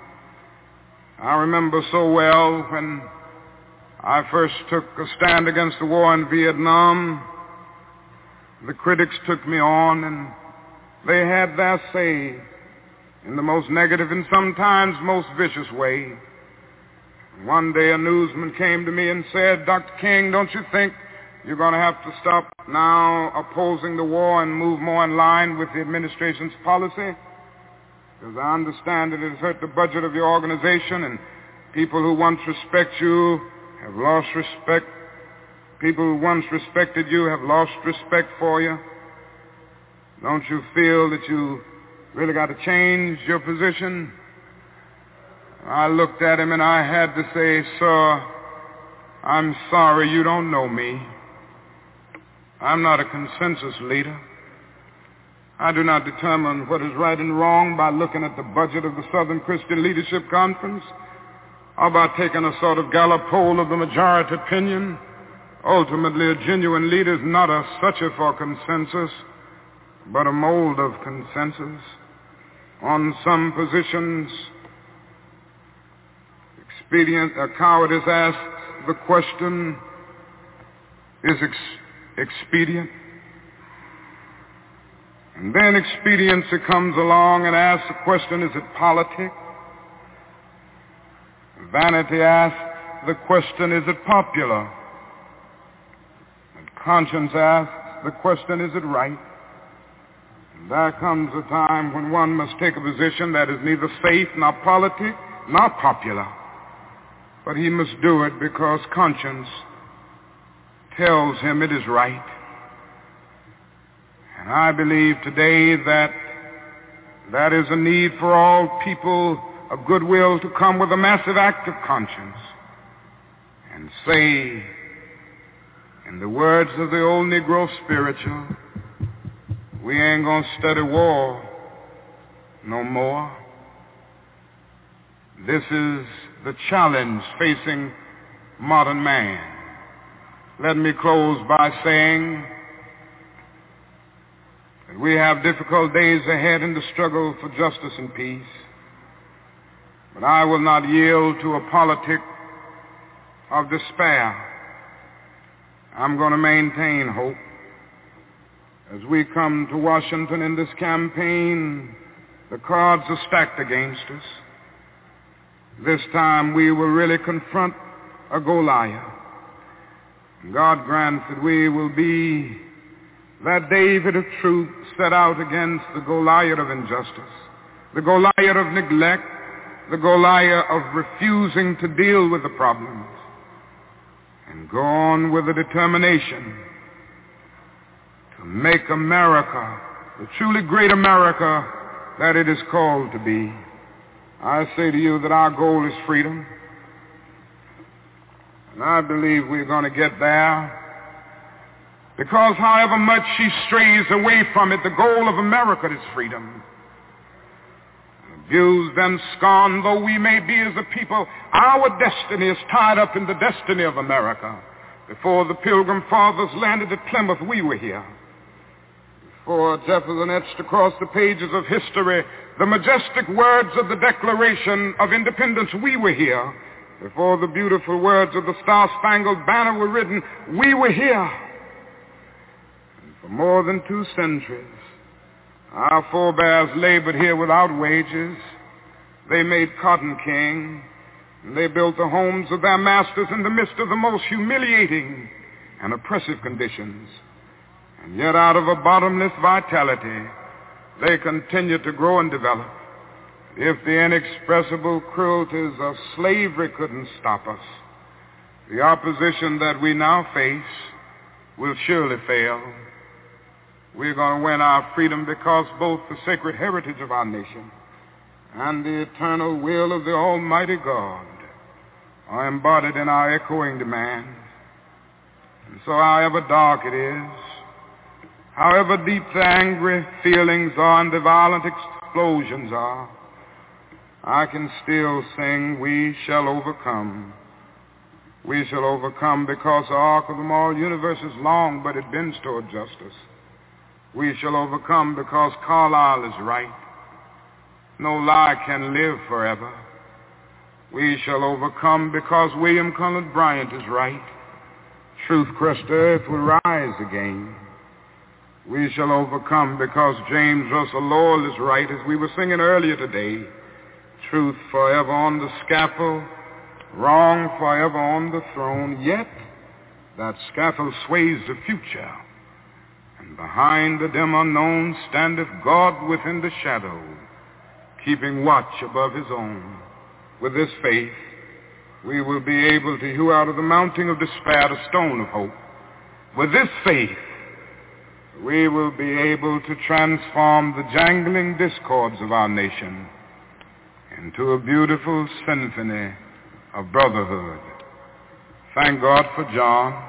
I remember so well when I first took a stand against the war in Vietnam, the critics took me on and they had their say in the most negative and sometimes most vicious way. One day a newsman came to me and said, Dr. King, don't you think you're going to have to stop now opposing the war and move more in line with the administration's policy. Because I understand that it has hurt the budget of your organization and people who once respect you have lost respect. People who once respected you have lost respect for you. Don't you feel that you really got to change your position? I looked at him and I had to say, sir, I'm sorry you don't know me. I'm not a consensus leader. I do not determine what is right and wrong by looking at the budget of the Southern Christian Leadership Conference or by taking a sort of Gallup poll of the majority opinion. Ultimately, a genuine leader is not a searcher for consensus, but a mold of consensus. on some positions, expedient, a cowardice asks the question, is ex- expedient? And then expediency comes along and asks the question, is it politic? Vanity asks the question, is it popular? And conscience asks the question, is it right? And there comes a time when one must take a position that is neither faith nor politic nor popular. But he must do it because conscience tells him it is right. And I believe today that that is a need for all people of goodwill to come with a massive act of conscience and say, in the words of the old Negro spiritual, we ain't going to study war no more. This is the challenge facing modern man. Let me close by saying that we have difficult days ahead in the struggle for justice and peace. But I will not yield to a politic of despair. I'm going to maintain hope. As we come to Washington in this campaign, the cards are stacked against us. This time we will really confront a Goliath. God grants that we will be that David of truth set out against the Goliath of injustice, the Goliath of neglect, the Goliath of refusing to deal with the problems and go on with the determination to make America the truly great America that it is called to be. I say to you that our goal is freedom. And I believe we're going to get there because however much she strays away from it, the goal of America is freedom abused and scorned though we may be as a people, our destiny is tied up in the destiny of America. Before the Pilgrim Fathers landed at Plymouth, we were here. Before Jefferson etched across the pages of history the majestic words of the Declaration of Independence, we were here. Before the beautiful words of the Star-Spangled Banner were written, we were here. And for more than two centuries, our forebears labored here without wages. They made cotton king. And they built the homes of their masters in the midst of the most humiliating and oppressive conditions. And yet out of a bottomless vitality, they continued to grow and develop. If the inexpressible cruelties of slavery couldn't stop us, the opposition that we now face will surely fail. We're going to win our freedom because both the sacred heritage of our nation and the eternal will of the Almighty God are embodied in our echoing demand. And so however dark it is, however deep the angry feelings are and the violent explosions are, I can still sing, we shall overcome. We shall overcome because the arc of the moral universe is long, but it bends toward justice. We shall overcome because Carlyle is right. No lie can live forever. We shall overcome because William Cullen Bryant is right. Truth crushed earth will rise again. We shall overcome because James Russell Lowell is right, as we were singing earlier today. Truth forever on the scaffold, wrong forever on the throne. Yet that scaffold sways the future and behind the dim unknown standeth God within the shadow, keeping watch above his own. With this faith, we will be able to hew out of the mounting of despair the stone of hope. With this faith, we will be able to transform the jangling discords of our nation into a beautiful symphony of brotherhood. Thank God for John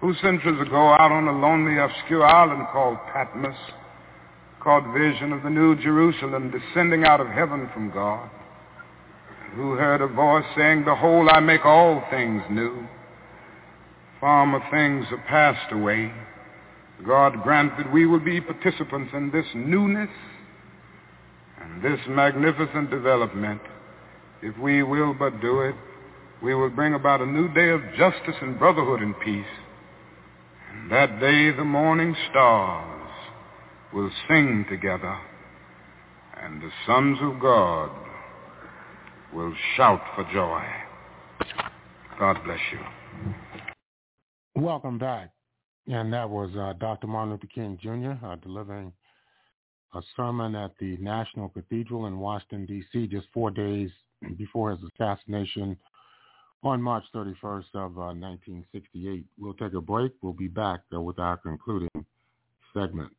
who centuries ago out on a lonely, obscure island called Patmos caught vision of the New Jerusalem descending out of heaven from God, who heard a voice saying, Behold, I make all things new. Former things are passed away. God grant that we will be participants in this newness And this magnificent development, if we will but do it, we will bring about a new day of justice and brotherhood and peace. And that day the morning stars will sing together and the sons of God will shout for joy. God bless you. Welcome back. And that was uh, Dr. Martin Luther King Jr. Uh, delivering a sermon at the National Cathedral in Washington, D.C., just four days before his assassination on March 31st of uh, 1968. We'll take a break. We'll be back uh, with our concluding segment.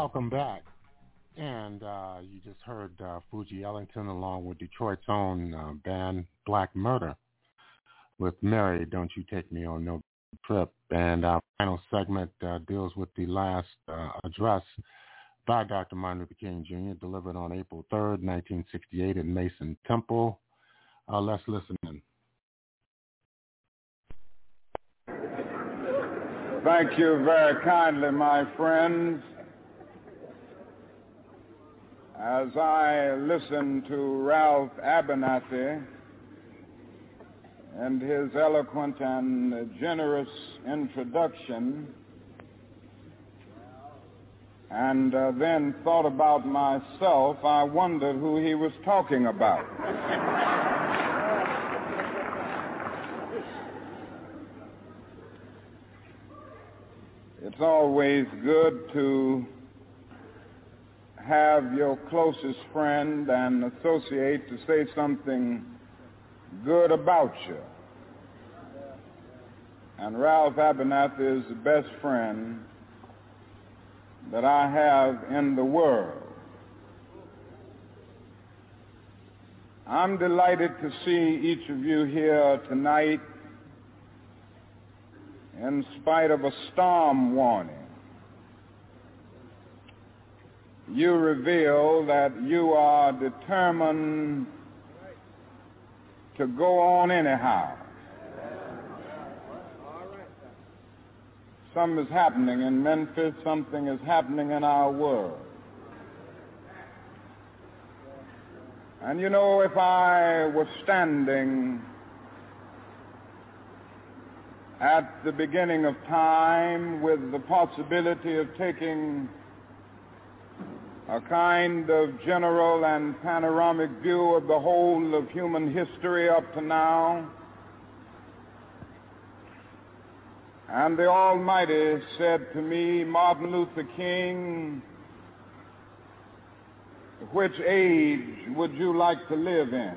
Welcome back. And uh, you just heard uh, Fuji Ellington along with Detroit's own uh, band Black Merda with Mary, Don't You Take Me On No Trip. And our final segment uh, deals with the last uh, address by Dr. Martin Luther King Jr. delivered on April 3rd, 1968 in Mason Temple. Uh, let's listen in. Thank you very kindly, my friends. As I listen to Ralph Abernathy and his eloquent and generous introduction, and uh, then thought about myself, I wondered who he was talking about. it's always good to have your closest friend and associate to say something good about you. And Ralph Abernathy is the best friend that I have in the world. I'm delighted to see each of you here tonight in spite of a storm warning you reveal that you are determined to go on anyhow. Something is happening in Memphis. Something is happening in our world. And you know, if I was standing at the beginning of time with the possibility of taking a kind of general and panoramic view of the whole of human history up to now. And the Almighty said to me, Martin Luther King, which age would you like to live in?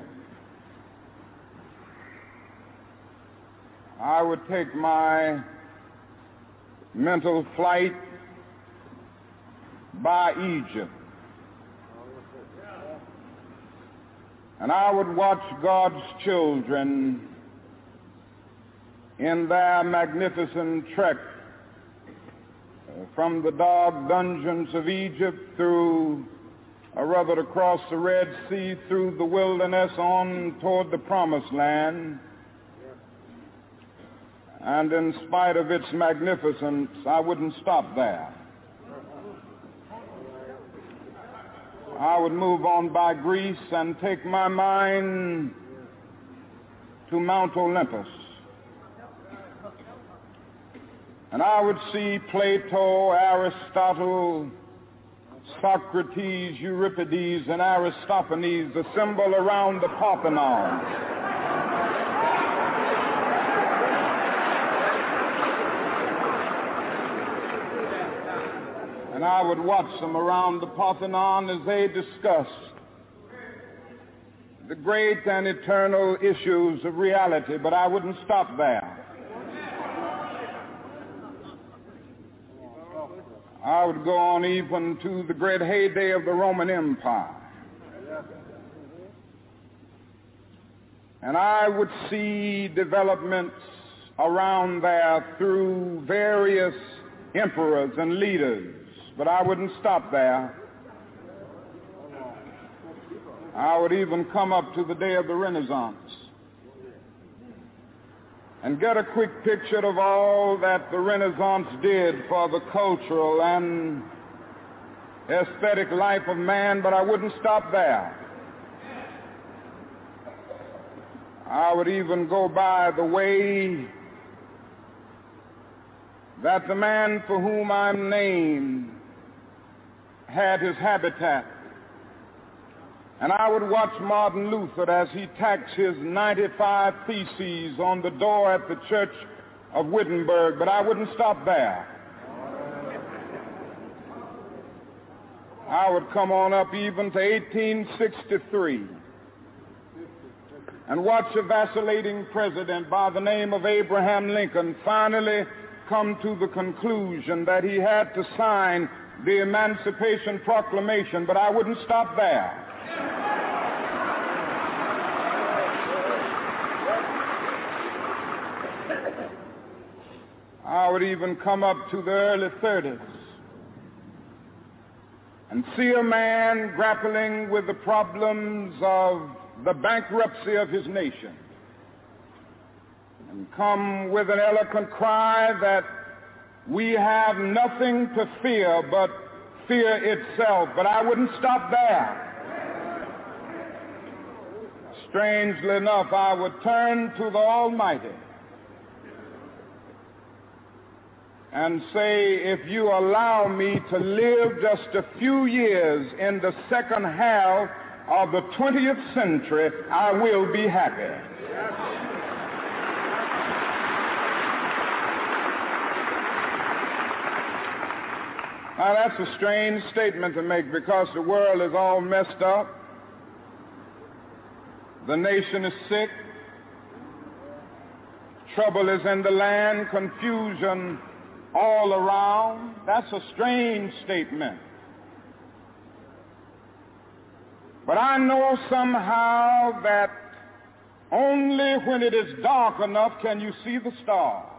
I would take my mental flight by Egypt. And I would watch God's children in their magnificent trek from the dark dungeons of Egypt through, or rather across the Red Sea, through the wilderness on toward the promised land. And in spite of its magnificence, I wouldn't stop there. I would move on by Greece and take my mind to Mount Olympus. And I would see Plato, Aristotle, Socrates, Euripides, and Aristophanes assemble around the Parthenon. And I would watch them around the Parthenon as they discussed the great and eternal issues of reality, but I wouldn't stop there. I would go on even to the great heyday of the Roman Empire. And I would see developments around there through various emperors and leaders but I wouldn't stop there. I would even come up to the day of the Renaissance and get a quick picture of all that the Renaissance did for the cultural and aesthetic life of man, but I wouldn't stop there. I would even go by the way that the man for whom I'm named had his habitat. And I would watch Martin Luther as he tacks his 95 theses on the door at the church of Wittenberg, but I wouldn't stop there. I would come on up even to 1863 and watch a vacillating president by the name of Abraham Lincoln finally come to the conclusion that he had to sign the Emancipation Proclamation, but I wouldn't stop there. I would even come up to the early 30s and see a man grappling with the problems of the bankruptcy of his nation and come with an eloquent cry that we have nothing to fear but fear itself. But I wouldn't stop there. Strangely enough, I would turn to the Almighty and say, if you allow me to live just a few years in the second half of the 20th century, I will be happy. Now that's a strange statement to make because the world is all messed up. The nation is sick. Trouble is in the land, confusion all around. That's a strange statement. But I know somehow that only when it is dark enough can you see the stars.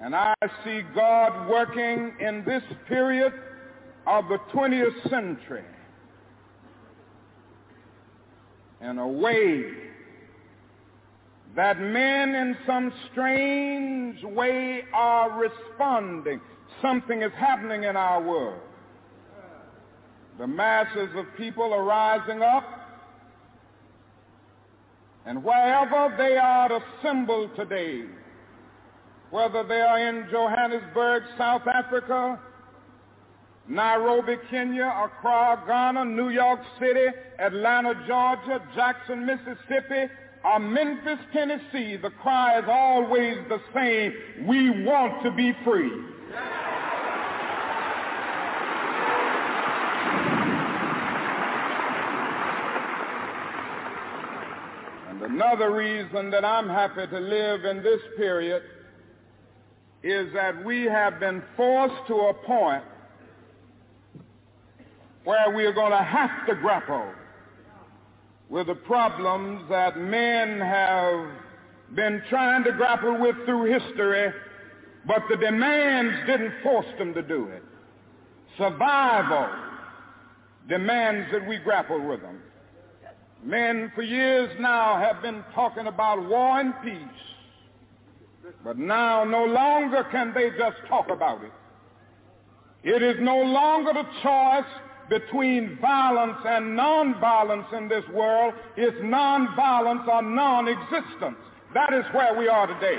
And I see God working in this period of the 20th century in a way that men in some strange way are responding. Something is happening in our world. The masses of people are rising up, and wherever they are assembled today, whether they are in Johannesburg, South Africa, Nairobi, Kenya, Accra, Ghana, New York City, Atlanta, Georgia, Jackson, Mississippi, or Memphis, Tennessee, the cry is always the same. We want to be free. And another reason that I'm happy to live in this period is that we have been forced to a point where we are going to have to grapple with the problems that men have been trying to grapple with through history, but the demands didn't force them to do it. Survival demands that we grapple with them. Men for years now have been talking about war and peace. But now no longer can they just talk about it. It is no longer the choice between violence and nonviolence in this world. It's nonviolence or non-existence. That is where we are today.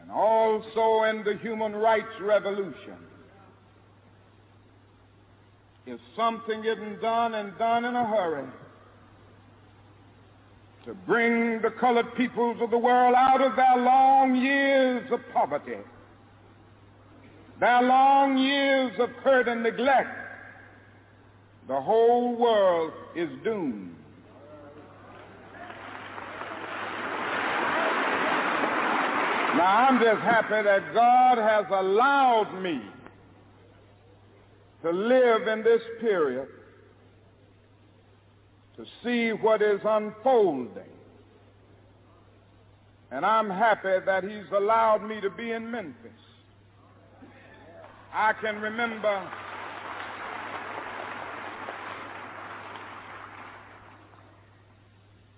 And also in the human rights revolution, if something isn't done and done in a hurry to bring the colored peoples of the world out of their long years of poverty, their long years of hurt and neglect, the whole world is doomed. Now, I'm just happy that God has allowed me to live in this period to see what is unfolding. And I'm happy that he's allowed me to be in Memphis. I can remember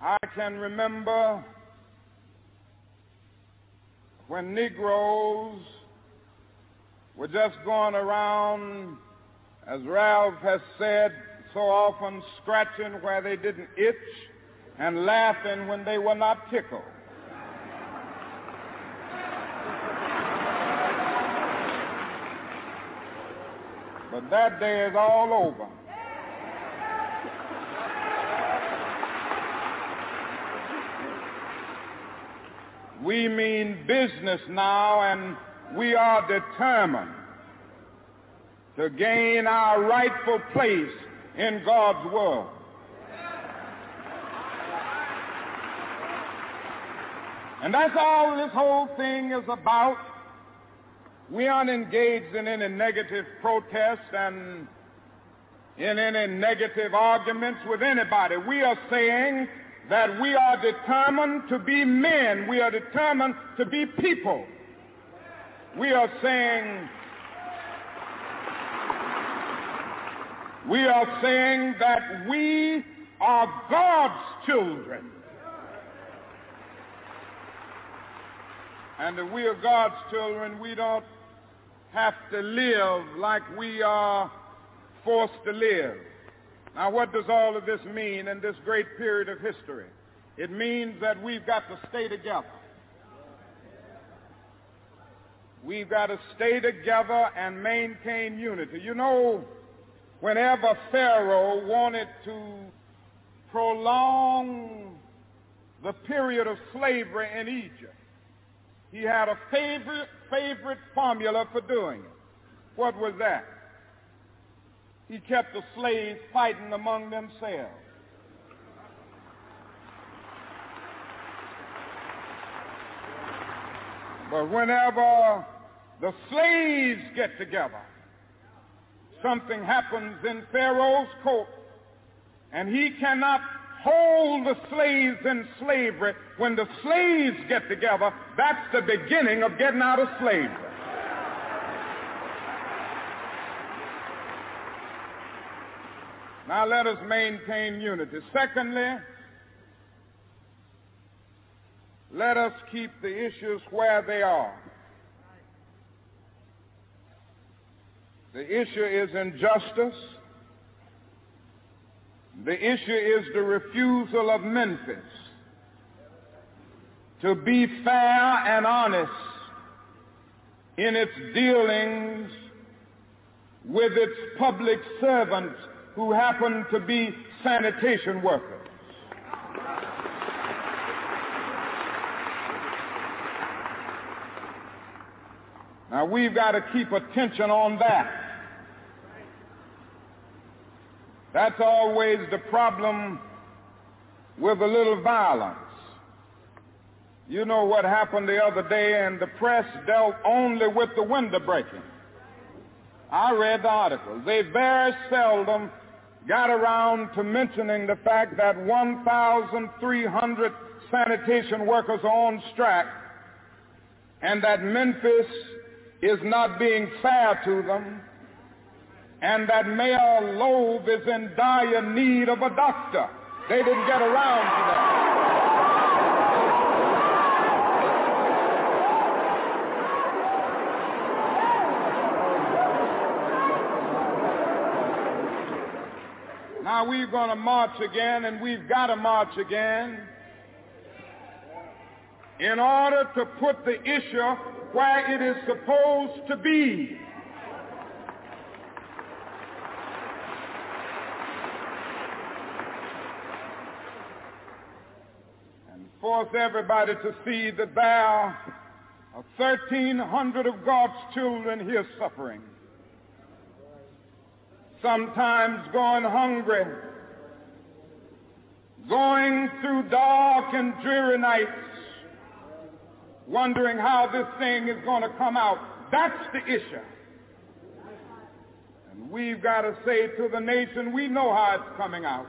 I can remember when Negroes were just going around as Ralph has said, so often scratching where they didn't itch and laughing when they were not tickled. But that day is all over. We mean business now, and we are determined to gain our rightful place in God's world. And that's all this whole thing is about. We aren't engaged in any negative protest and in any negative arguments with anybody. We are saying that we are determined to be men. We are determined to be people. We are saying we are saying that we are God's children. And if we are God's children, we don't have to live like we are forced to live. Now, what does all of this mean in this great period of history? It means that we've got to stay together. We've got to stay together and maintain unity. You know, whenever Pharaoh wanted to prolong the period of slavery in Egypt, he had a favorite, favorite formula for doing it. What was that? He kept the slaves fighting among themselves. But whenever the slaves get together, something happens in Pharaoh's court, and he cannot hold the slaves in slavery. When the slaves get together, that's the beginning of getting out of slavery. Now let us maintain unity. Secondly, let us keep the issues where they are. The issue is injustice. The issue is the refusal of Memphis to be fair and honest in its dealings with its public servants who happen to be sanitation workers. Now we've got to keep attention on that. That's always the problem with a little violence. You know what happened the other day, and the press dealt only with the window breaking. I read the article. They very seldom got around to mentioning the fact that 1,300 sanitation workers are on strike and that Memphis is not being fair to them and that Mayor Loeb is in dire need of a doctor. They didn't get around to that. Now we're going to march again, and we've got to march again in order to put the issue where it is supposed to be. And force everybody to see that there are 1,300 of God's children here suffering sometimes going hungry, going through dark and dreary nights, wondering how this thing is going to come out. That's the issue. And we've got to say to the nation, we know how it's coming out.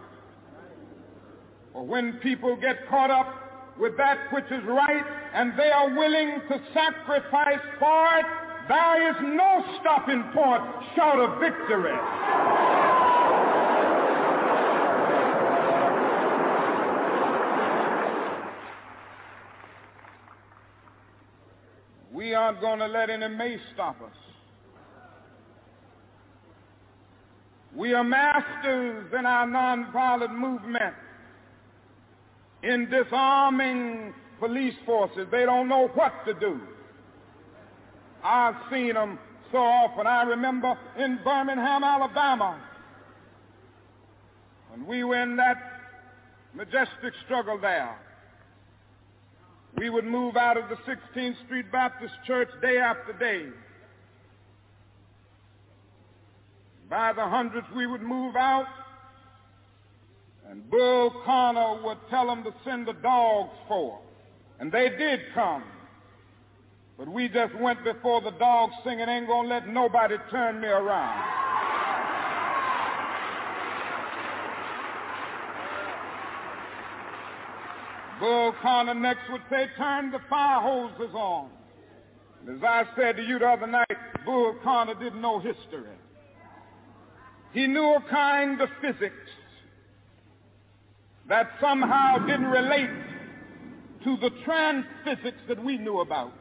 For when people get caught up with that which is right and they are willing to sacrifice for it, there is no stopping point short of victory. We aren't going to let any mace stop us. We are masters in our nonviolent movement in disarming police forces. They don't know what to do. I've seen them so often. I remember in Birmingham, Alabama, when we were in that majestic struggle there. We would move out of the 16th Street Baptist Church day after day. By the hundreds, we would move out, and Bull Connor would tell them to send the dogs for. And they did come. But we just went before the dogs singing, ain't gonna let nobody turn me around. Bull Connor next would say, turn the fire hoses on. And as I said to you the other night, Bull Connor didn't know history. He knew a kind of physics that somehow didn't relate to the transphysics that we knew about.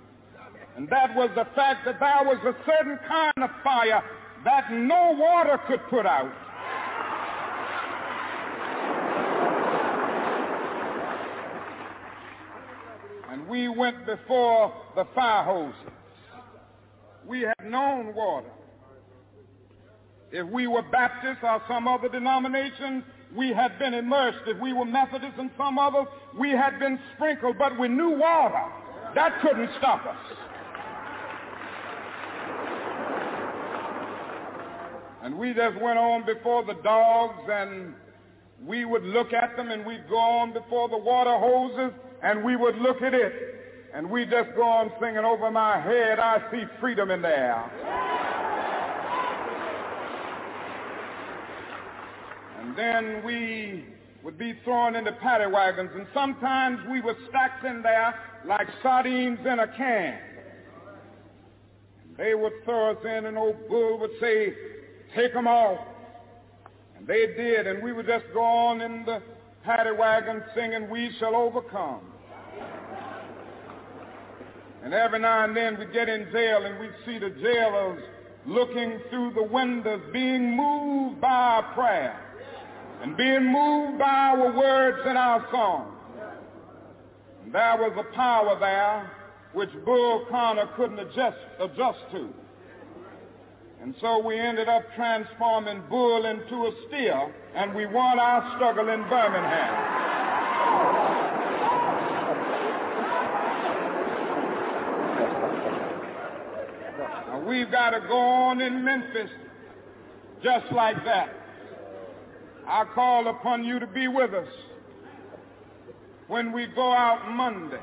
And that was the fact that there was a certain kind of fire that no water could put out. And we went before the fire hoses. We had known water. If we were Baptists or some other denomination, we had been immersed. If we were Methodists and some others, we had been sprinkled, but we knew water. That couldn't stop us. And we just went on before the dogs and we would look at them and we'd go on before the water hoses and we would look at it. And we just go on singing over my head, I see freedom in the And then we would be thrown into paddy wagons, and sometimes we were stacked in there like sardines in a can. They would throw us in, and old Bull would say, take them off. And they did, and we would just go on in the paddy wagon singing, we shall overcome. And every now and then we'd get in jail and we'd see the jailers looking through the windows, being moved by prayer and being moved by our words and our songs. And there was a power there which Bull Connor couldn't adjust, adjust to. And so we ended up transforming Bull into a steer, and we won our struggle in Birmingham. Now we've got to go on in Memphis just like that. I call upon you to be with us when we go out Monday.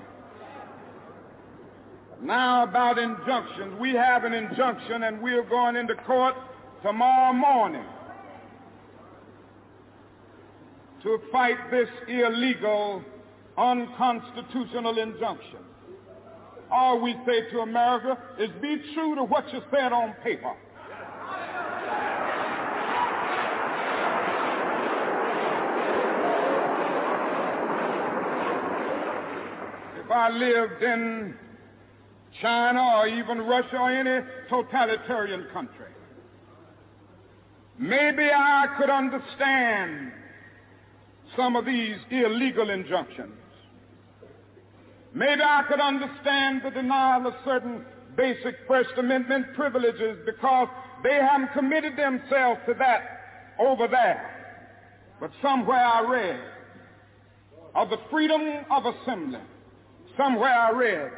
Now about injunctions. We have an injunction and we're going into court tomorrow morning to fight this illegal, unconstitutional injunction. All we say to America is be true to what you said on paper. If I lived in China or even Russia or any totalitarian country. Maybe I could understand some of these illegal injunctions. Maybe I could understand the denial of certain basic First Amendment privileges because they haven't committed themselves to that over there. But somewhere I read of the freedom of assembly. Somewhere I read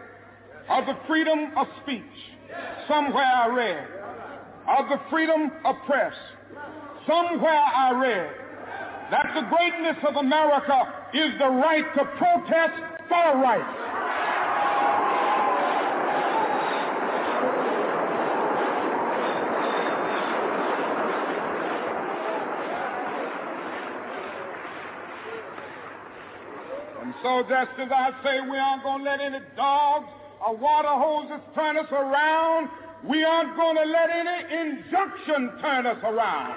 of the freedom of speech. Somewhere I read of the freedom of press. Somewhere I read that the greatness of America is the right to protest for rights. So just as I say we aren't going to let any dogs or water hoses turn us around, we aren't going to let any injunction turn us around.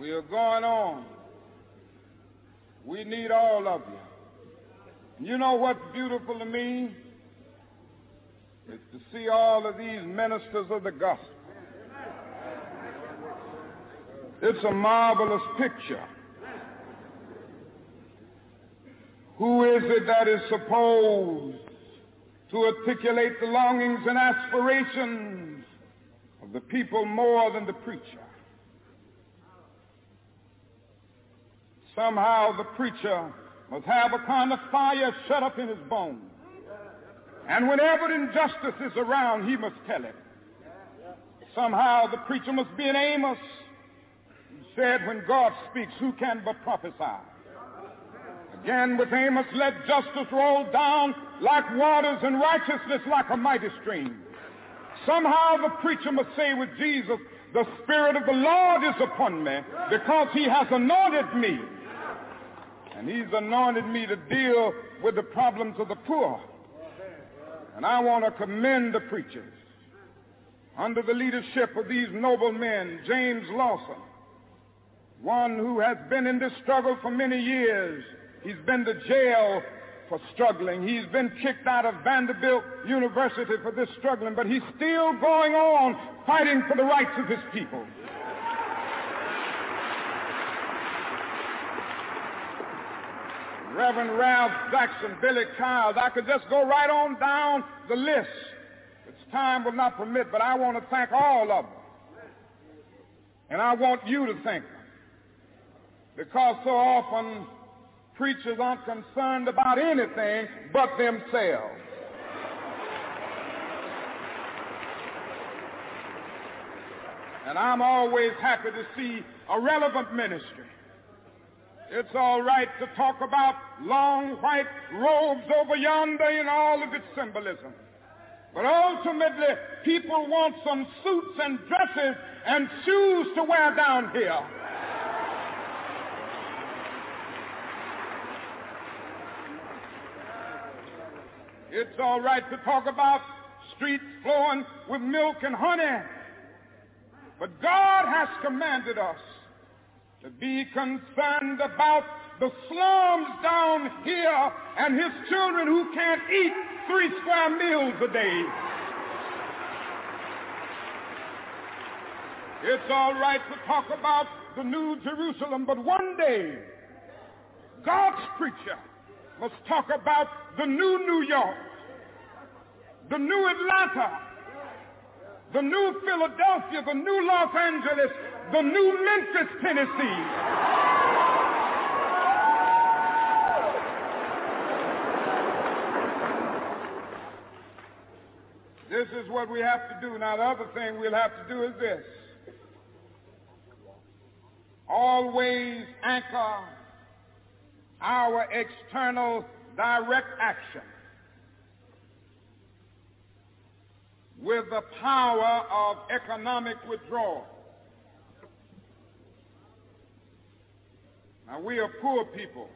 We are going on. We need all of you. You know what's beautiful to me? Is to see all of these ministers of the gospel. It's a marvelous picture. Who is it that is supposed to articulate the longings and aspirations of the people more than the preacher? Somehow the preacher must have a kind of fire shut up in his bones. And whenever injustice is around, he must tell it. Somehow the preacher must be an Amos said, when God speaks, who can but prophesy? Again with Amos, let justice roll down like waters and righteousness like a mighty stream. Somehow the preacher must say with Jesus, the Spirit of the Lord is upon me because he has anointed me. And he's anointed me to deal with the problems of the poor. And I want to commend the preachers under the leadership of these noble men, James Lawson, one who has been in this struggle for many years. He's been to jail for struggling. He's been kicked out of Vanderbilt University for this struggling, but he's still going on fighting for the rights of his people. Reverend Ralph Jackson, Billy Kyles. I could just go right on down the list. It's time will not permit, but I want to thank all of them. And I want you to thank them. Because so often preachers aren't concerned about anything but themselves. And I'm always happy to see a relevant ministry it's all right to talk about long white robes over yonder in all of its symbolism. But ultimately, people want some suits and dresses and shoes to wear down here. It's all right to talk about streets flowing with milk and honey. But God has commanded us to be concerned about the slums down here and his children who can't eat three square meals a day. It's all right to talk about the New Jerusalem, but one day God's preacher must talk about the new New York, the new Atlanta, the new Philadelphia, the new Los Angeles, the new Memphis, Tennessee. This is what we have to do. Now, the other thing we'll have to do is this. Always anchor our external direct action with the power of economic withdrawal. Now, we are poor people.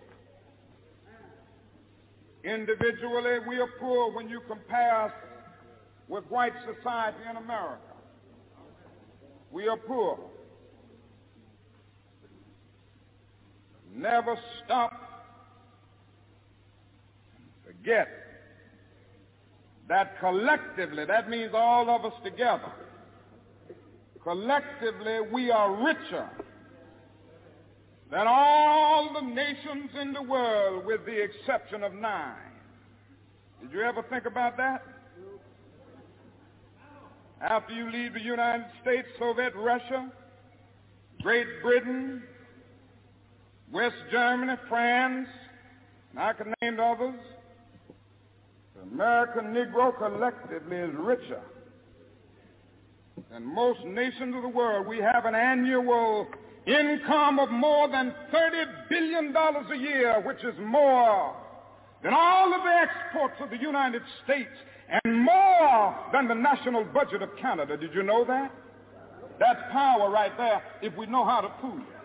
Individually, we are poor when you compare us with white society in America. We are poor. Never stop forget that collectively, that means all of us together, collectively we are richer than all the nations in the world with the exception of nine. Did you ever think about that? After you leave the United States, Soviet Russia, Great Britain, West Germany, France, and I can name others, the American Negro collectively is richer than most nations of the world. We have an annual income of more than $30 billion a year, which is more than all of the exports of the United States and more than the national budget of Canada. Did you know that? That's power right there if we know how to pool it.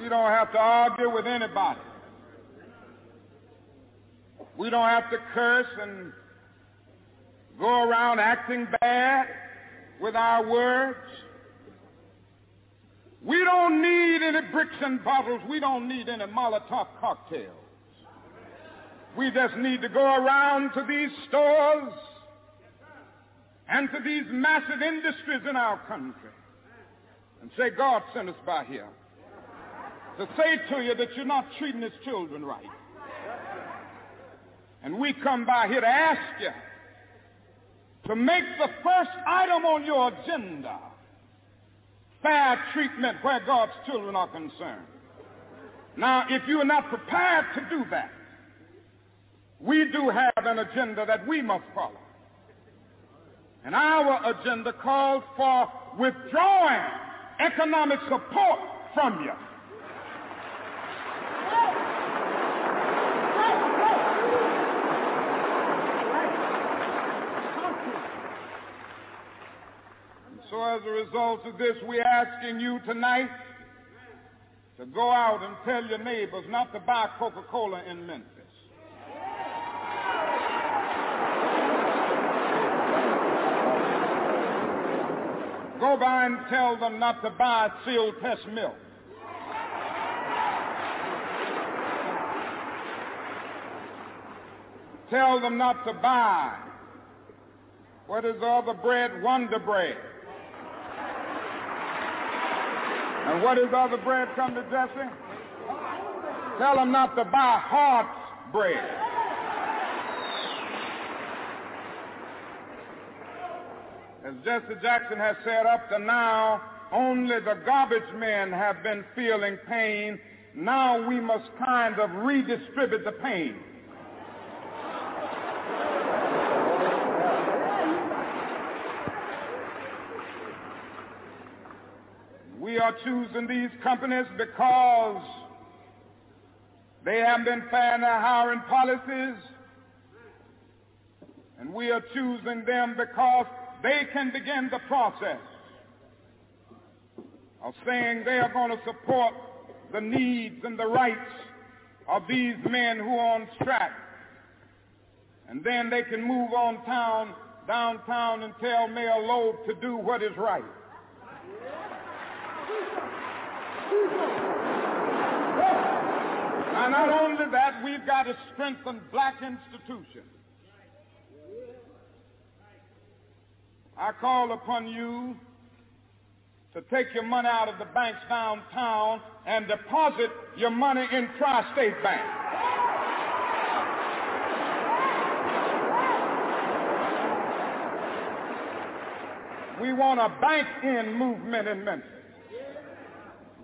We don't have to argue with anybody. We don't have to curse and go around acting bad with our words. We don't need any bricks and bottles. We don't need any Molotov cocktails. We just need to go around to these stores and to these massive industries in our country and say, God sent us by here to say to you that you're not treating his children right. And we come by here to ask you to make the first item on your agenda fair treatment where God's children are concerned. Now, if you are not prepared to do that, we do have an agenda that we must follow. And our agenda calls for withdrawing economic support from you. So as a result of this, we're asking you tonight to go out and tell your neighbors not to buy Coca-Cola in Memphis. Go by and tell them not to buy Sealtest milk. Tell them not to buy what is all the bread? Wonder bread. And what is the other bread come to Jesse? Tell them not to buy Hart's bread. As Jesse Jackson has said, up to now, only the garbage men have been feeling pain. Now we must kind of redistribute the pain. We are choosing these companies because they have been fair in their hiring policies. And we are choosing them because they can begin the process of saying they are going to support the needs and the rights of these men who are on strike. And then they can move on town, downtown and tell Mayor Loeb to do what is right. Now, not only that, we've got to strengthen black institutions. I call upon you to take your money out of the banks downtown and deposit your money in Tri-State Bank. We want a bank-in movement in Memphis.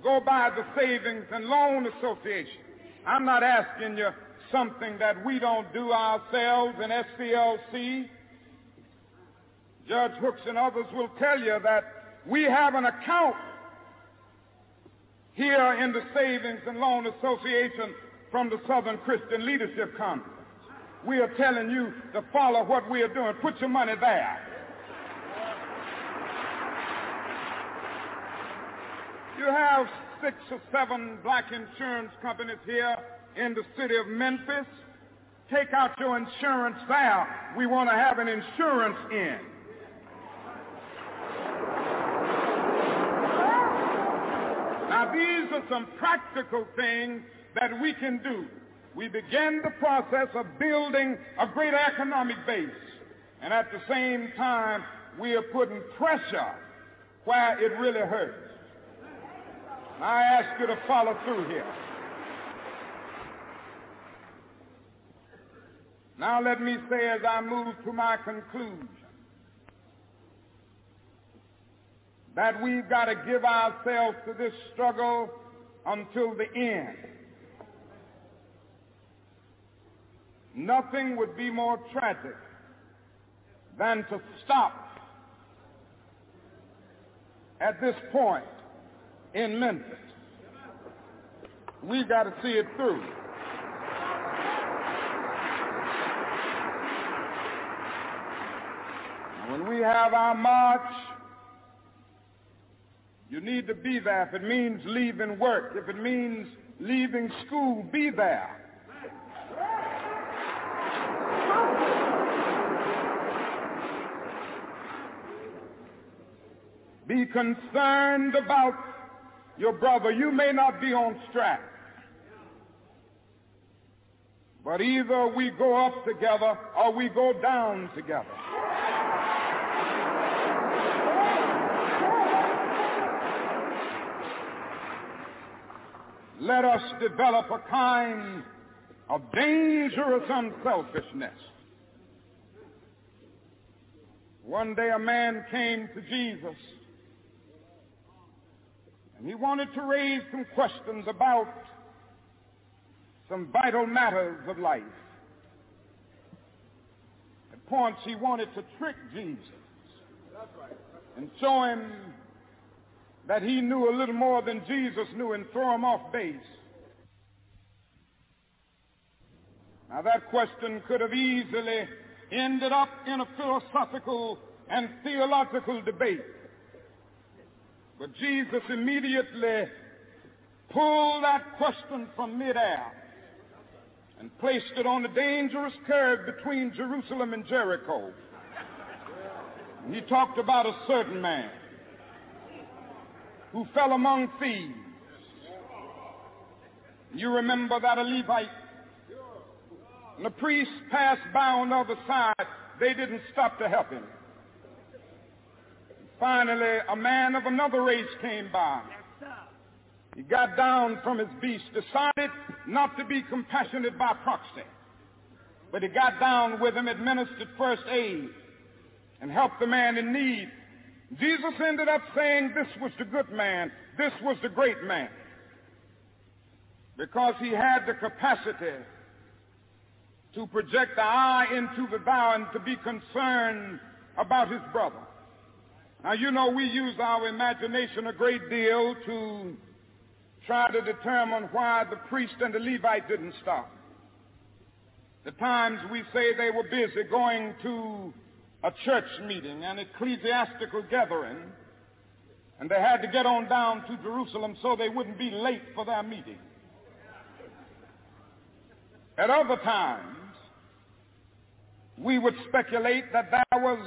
Go by the Savings and Loan Association. I'm not asking you something that we don't do ourselves in SCLC. Judge Hooks and others will tell you that we have an account here in the Savings and Loan Association from the Southern Christian Leadership Conference. We are telling you to follow what we are doing. Put your money there. You have six or seven black insurance companies here in the city of Memphis. Take out your insurance there. We want to have an insurance in. Now, these are some practical things that we can do. We begin the process of building a greater economic base. And at the same time, we are putting pressure where it really hurts. I ask you to follow through here. Now let me say as I move to my conclusion that we've got to give ourselves to this struggle until the end. Nothing would be more tragic than to stop at this point in Memphis. We've got to see it through. When we have our march, you need to be there. If it means leaving work, if it means leaving school, be there. Be concerned about your brother. You may not be on strike. But either we go up together or we go down together. Let us develop a kind of dangerous unselfishness. One day a man came to Jesus and he wanted to raise some questions about some vital matters of life. At points he wanted to trick Jesus and show him that he knew a little more than Jesus knew and throw him off base. Now that question could have easily ended up in a philosophical and theological debate. But Jesus immediately pulled that question from midair and placed it on the dangerous curve between Jerusalem and Jericho. He talked about a certain man who fell among thieves. You remember that a Levite and the priest passed by on the other side. They didn't stop to help him. Finally, a man of another race came by. He got down from his beast, decided not to be compassionate by proxy. But he got down with him, administered first aid, and helped the man in need. Jesus ended up saying this was the good man, this was the great man. Because he had the capacity to project the eye into the thou and to be concerned about his brother. Now, you know, we use our imagination a great deal to try to determine why the priest and the Levite didn't stop. The times we say they were busy going to a church meeting, an ecclesiastical gathering, and they had to get on down to Jerusalem so they wouldn't be late for their meeting. At other times, we would speculate that there was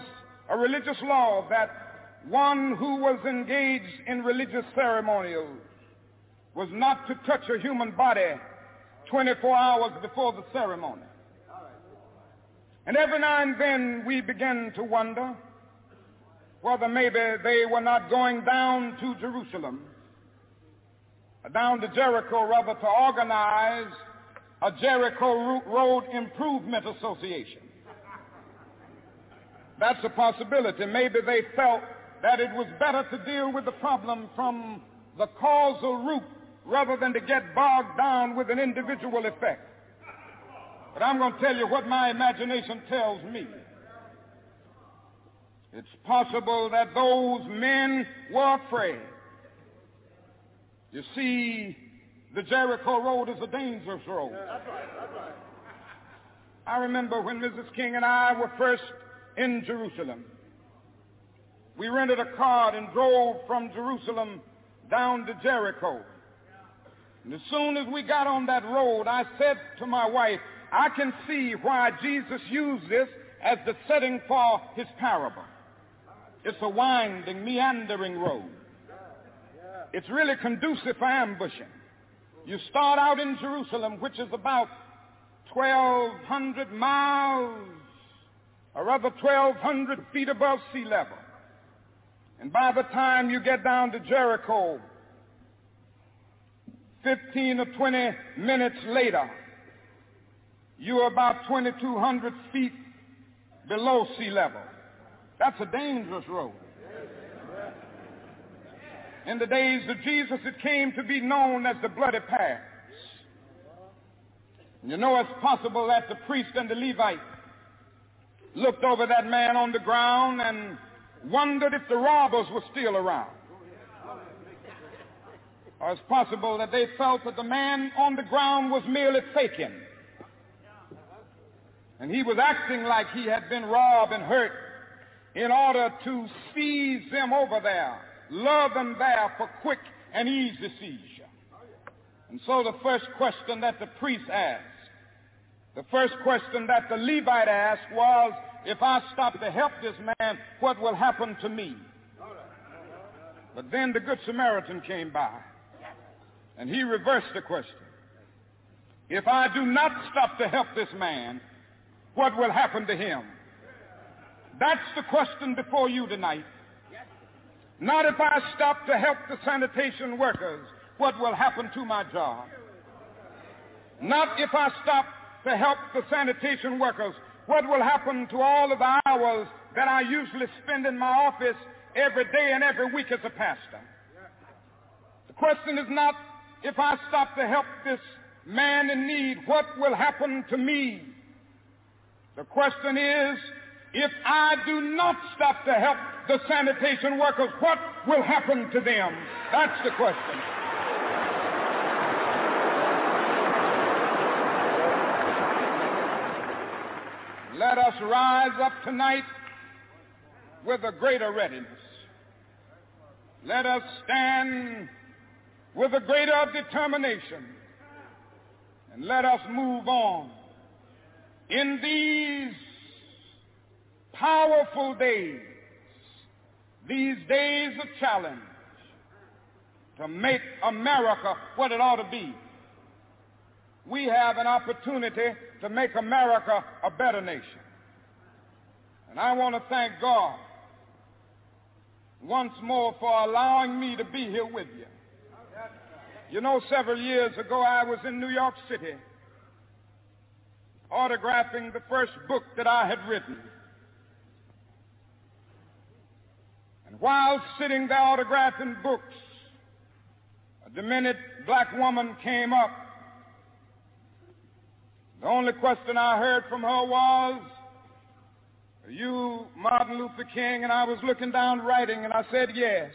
a religious law that one who was engaged in religious ceremonials was not to touch a human body 24 hours before the ceremony. And every now and then we begin to wonder whether maybe they were not going down to Jerusalem, down to Jericho rather, to organize a Jericho Road Improvement Association. That's a possibility. Maybe they felt that it was better to deal with the problem from the causal root rather than to get bogged down with an individual effect. But I'm going to tell you what my imagination tells me. It's possible that those men were afraid. You see, the Jericho Road is a dangerous road. That's right. That's right. I remember when Mrs. King and I were first in Jerusalem. We rented a car and drove from Jerusalem down to Jericho. And as soon as we got on that road, I said to my wife, I can see why Jesus used this as the setting for his parable. It's a winding, meandering road. It's really conducive for ambushing. You start out in Jerusalem, which is about 1,200 miles, or rather 1,200 feet above sea level. And by the time you get down to Jericho, 15 or 20 minutes later, you're about 2,200 feet below sea level. That's a dangerous road. In the days of Jesus, it came to be known as the Bloody Pass. You know it's possible that the priest and the Levite looked over that man on the ground and wondered if the robbers were still around. Or it's possible that they felt that the man on the ground was merely faking. And he was acting like he had been robbed and hurt in order to seize them over there, lure them there for quick and easy seizure. And so the first question that the priest asked, the first question that the Levite asked was, if I stop to help this man, what will happen to me? But then the Good Samaritan came by, and he reversed the question. If I do not stop to help this man, what will happen to him? That's the question before you tonight. Not if I stop to help the sanitation workers, what will happen to my job? Not if I stop to help the sanitation workers, what will happen to all of the hours that I usually spend in my office every day and every week as a pastor? The question is not if I stop to help this man in need, what will happen to me? The question is, if I do not stop to help the sanitation workers, what will happen to them? That's the question. Let us rise up tonight with a greater readiness. Let us stand with a greater determination. And let us move on in these powerful days, these days of challenge, to make America what it ought to be. We have an opportunity to make America a better nation. And I want to thank God once more for allowing me to be here with you. You know, several years ago I was in New York City autographing the first book that I had written. And while sitting there autographing books, a demented black woman came up. The only question I heard from her was, are you Martin Luther King? And I was looking down writing and I said, yes.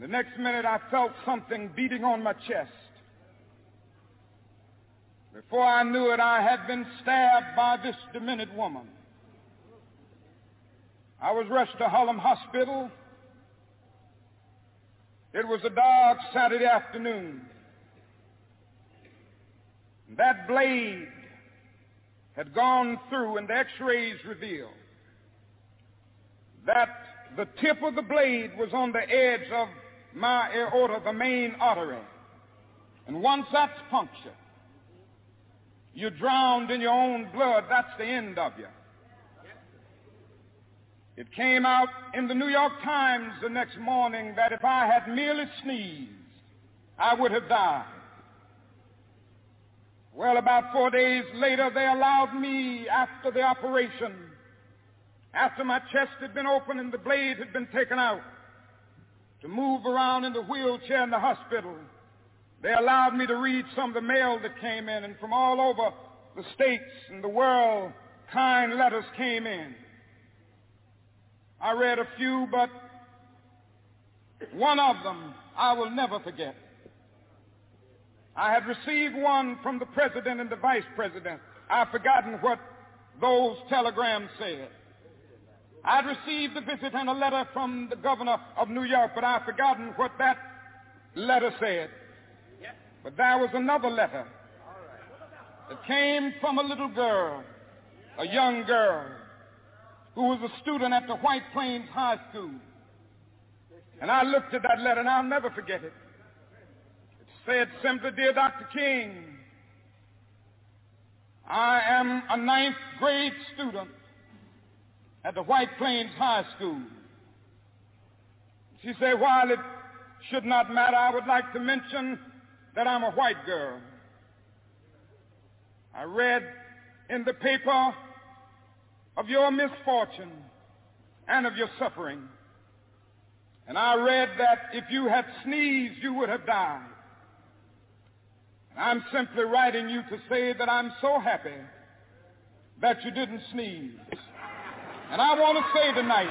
The next minute I felt something beating on my chest. Before I knew it, I had been stabbed by this demented woman. I was rushed to Harlem Hospital. It was a dark Saturday afternoon. That blade had gone through and the x-rays revealed that the tip of the blade was on the edge of my aorta, the main artery. And once that's punctured, you're drowned in your own blood. That's the end of you. It came out in the New York Times the next morning that if I had merely sneezed, I would have died. Well, about four days later, they allowed me, after the operation, after my chest had been opened and the blade had been taken out, to move around in the wheelchair in the hospital. They allowed me to read some of the mail that came in, and from all over the states and the world, kind letters came in. I read a few, but one of them I will never forget. I had received one from the president and the vice president. I've forgotten what those telegrams said. I'd received a visit and a letter from the governor of New York, but I've forgotten what that letter said. But there was another letter that came from a little girl, a young girl, who was a student at the White Plains High School. And I looked at that letter and I'll never forget it. Said simply, Dear Dr. King, I am a ninth grade student at the White Plains High School. She said, while it should not matter, I would like to mention that I'm a white girl. I read in the paper of your misfortune and of your suffering. And I read that if you had sneezed, you would have died. And I'm simply writing you to say that I'm so happy that you didn't sneeze. And I want to say tonight,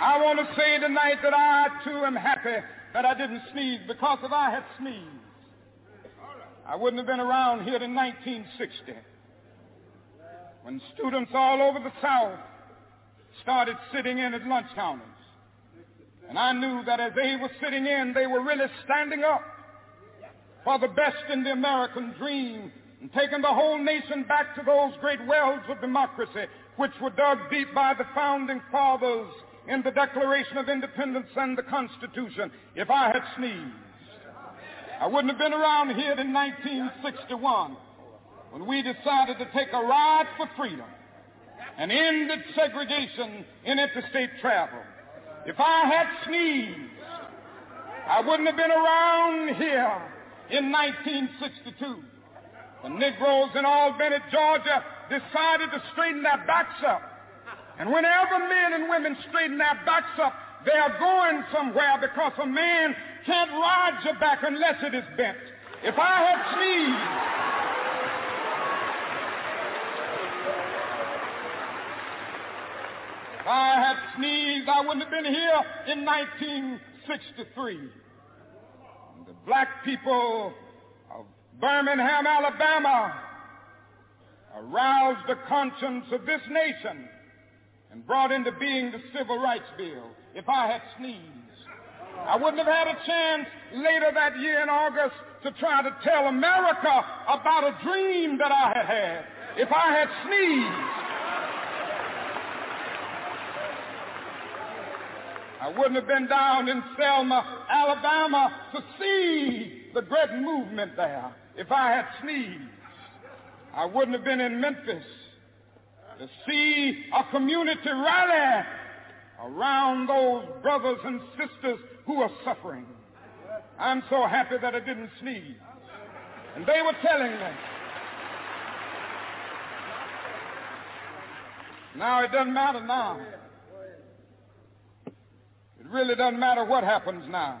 I want to say tonight that I too am happy that I didn't sneeze because if I had sneezed, I wouldn't have been around here in 1960 when students all over the South started sitting in at lunch counters. And I knew that as they were sitting in, they were really standing up for the best in the American dream and taking the whole nation back to those great wells of democracy which were dug deep by the founding fathers in the Declaration of Independence and the Constitution. If I had sneezed, I wouldn't have been around here in 1961 when we decided to take a ride for freedom and ended segregation in interstate travel. If I had sneezed, I wouldn't have been around here in 1962. The Negroes in Albany, Georgia decided to straighten their backs up. And whenever men and women straighten their backs up, they are going somewhere because a man can't ride your back unless it is bent. If I had sneezed, I had sneezed, I wouldn't have been here in 1963. The black people of Birmingham, Alabama aroused the conscience of this nation and brought into being the Civil Rights Bill. If I had sneezed, I wouldn't have had a chance later that year in August to try to tell America about a dream that I had had. If I had sneezed, I wouldn't have been down in Selma, Alabama to see the great movement there. If I had sneezed, I wouldn't have been in Memphis to see a community rally around those brothers and sisters who are suffering. I'm so happy that I didn't sneeze. And they were telling me. Now it doesn't matter now. Really doesn't matter what happens now.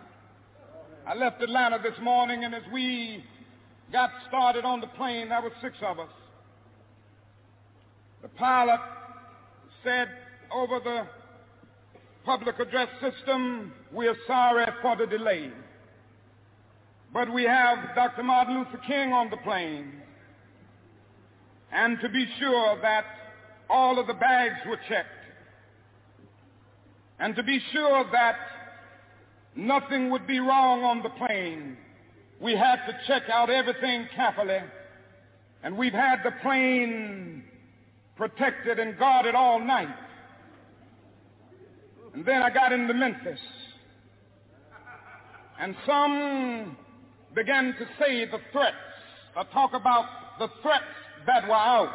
I left Atlanta this morning, and as we got started on the plane, there were six of us. The pilot said over the public address system, we are sorry for the delay. But we have Dr. Martin Luther King on the plane. And to be sure that all of the bags were checked. And to be sure that nothing would be wrong on the plane, we had to check out everything carefully. And we've had the plane protected and guarded all night. And then I got into Memphis. And some began to say the threats, or talk about the threats that were out.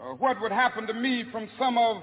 Uh, what would happen to me from some of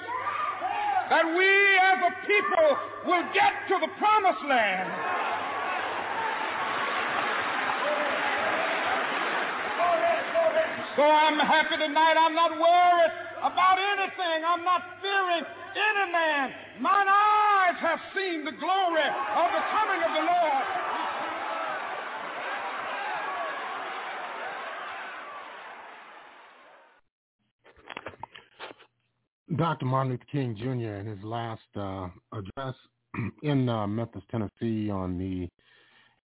that we as a people will get to the promised land. So I'm happy tonight. I'm not worried about anything. I'm not fearing any man. Mine eyes have seen the glory of the coming of the Lord. Dr. Martin Luther King Jr. in his last uh, address in uh, Memphis, Tennessee on the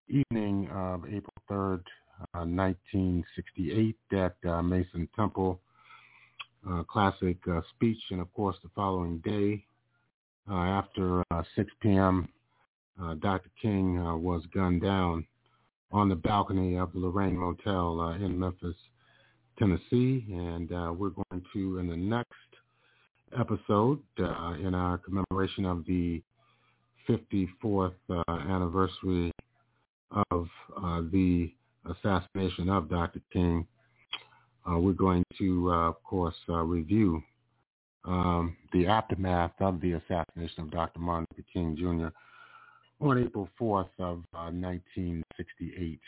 evening of April 3rd, uh, 1968 at uh, Mason Temple uh, Classic uh, speech. And of course, the following day after 6 p.m., Dr. King was gunned down on the balcony of the Lorraine Motel in Memphis, Tennessee. And we're going to, in the next episode uh, in our commemoration of the 54th uh, anniversary of uh, the assassination of Dr. King. Uh, we're going to, uh, of course, uh, review um, the aftermath of the assassination of Dr. Martin Luther King Jr. on April 4th of 1968.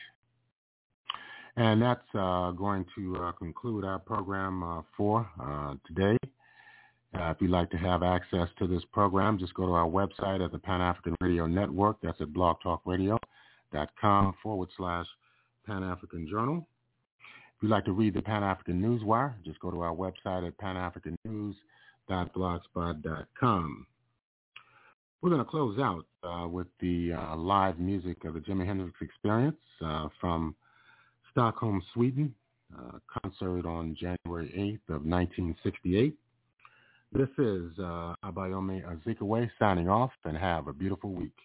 And that's going to conclude our program for today. Uh, if you'd like to have access to this program, just go to our website at the Pan-African Radio Network. That's at blogtalkradio.com forward slash Pan-African Journal. If you'd like to read the Pan-African Newswire, just go to our website at panafricannews.blogspot.com. We're going to close out uh, with the uh, live music of the Jimi Hendrix Experience uh, from Stockholm, Sweden. uh, concert on January 8th of 1968. This is uh, Abayomi Azikiwe signing off and have a beautiful week.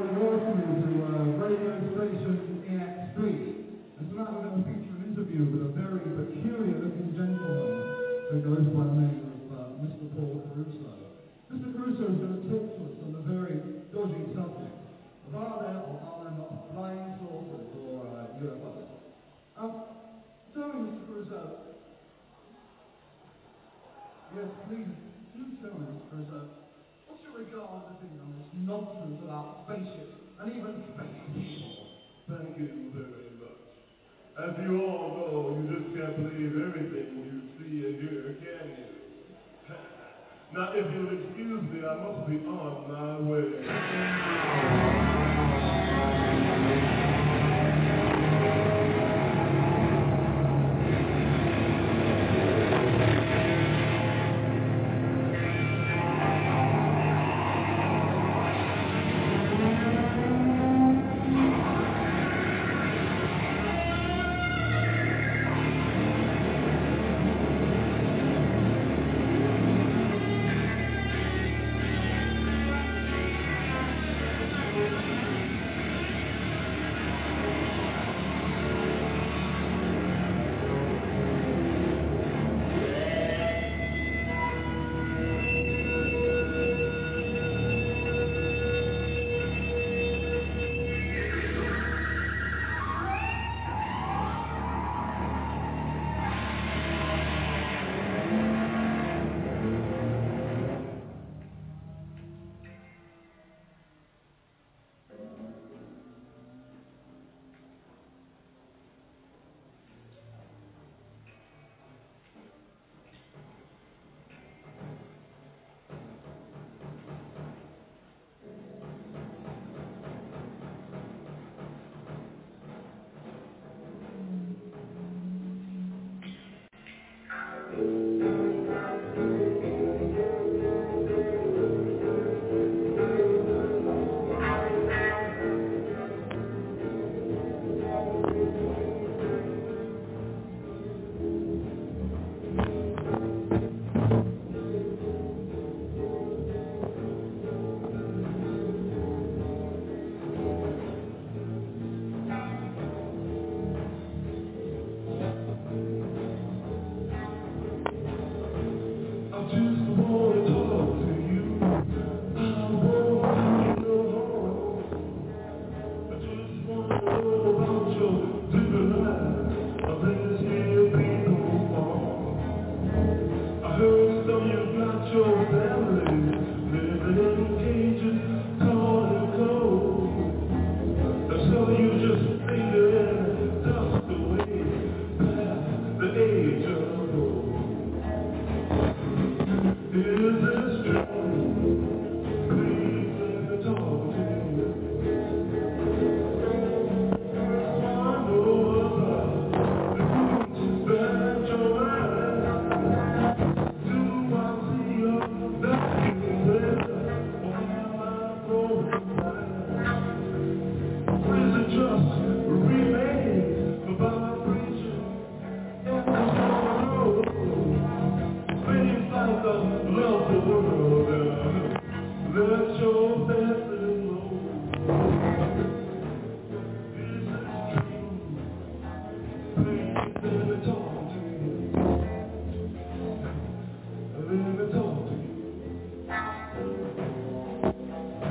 for to radio station tonight we're going to feature an interview with a very peculiar looking gentleman who goes by the name of uh, Mr. Paul Mr. Is going to talk to us on very dodgy subject of are there or are there not or uh, UFOs. Um, Mr. Yes, please. and even Thank you very much. As you all know, you just can't believe everything you see and hear, can you? now, if you'll excuse me, I must be on my way.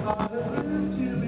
Father, would you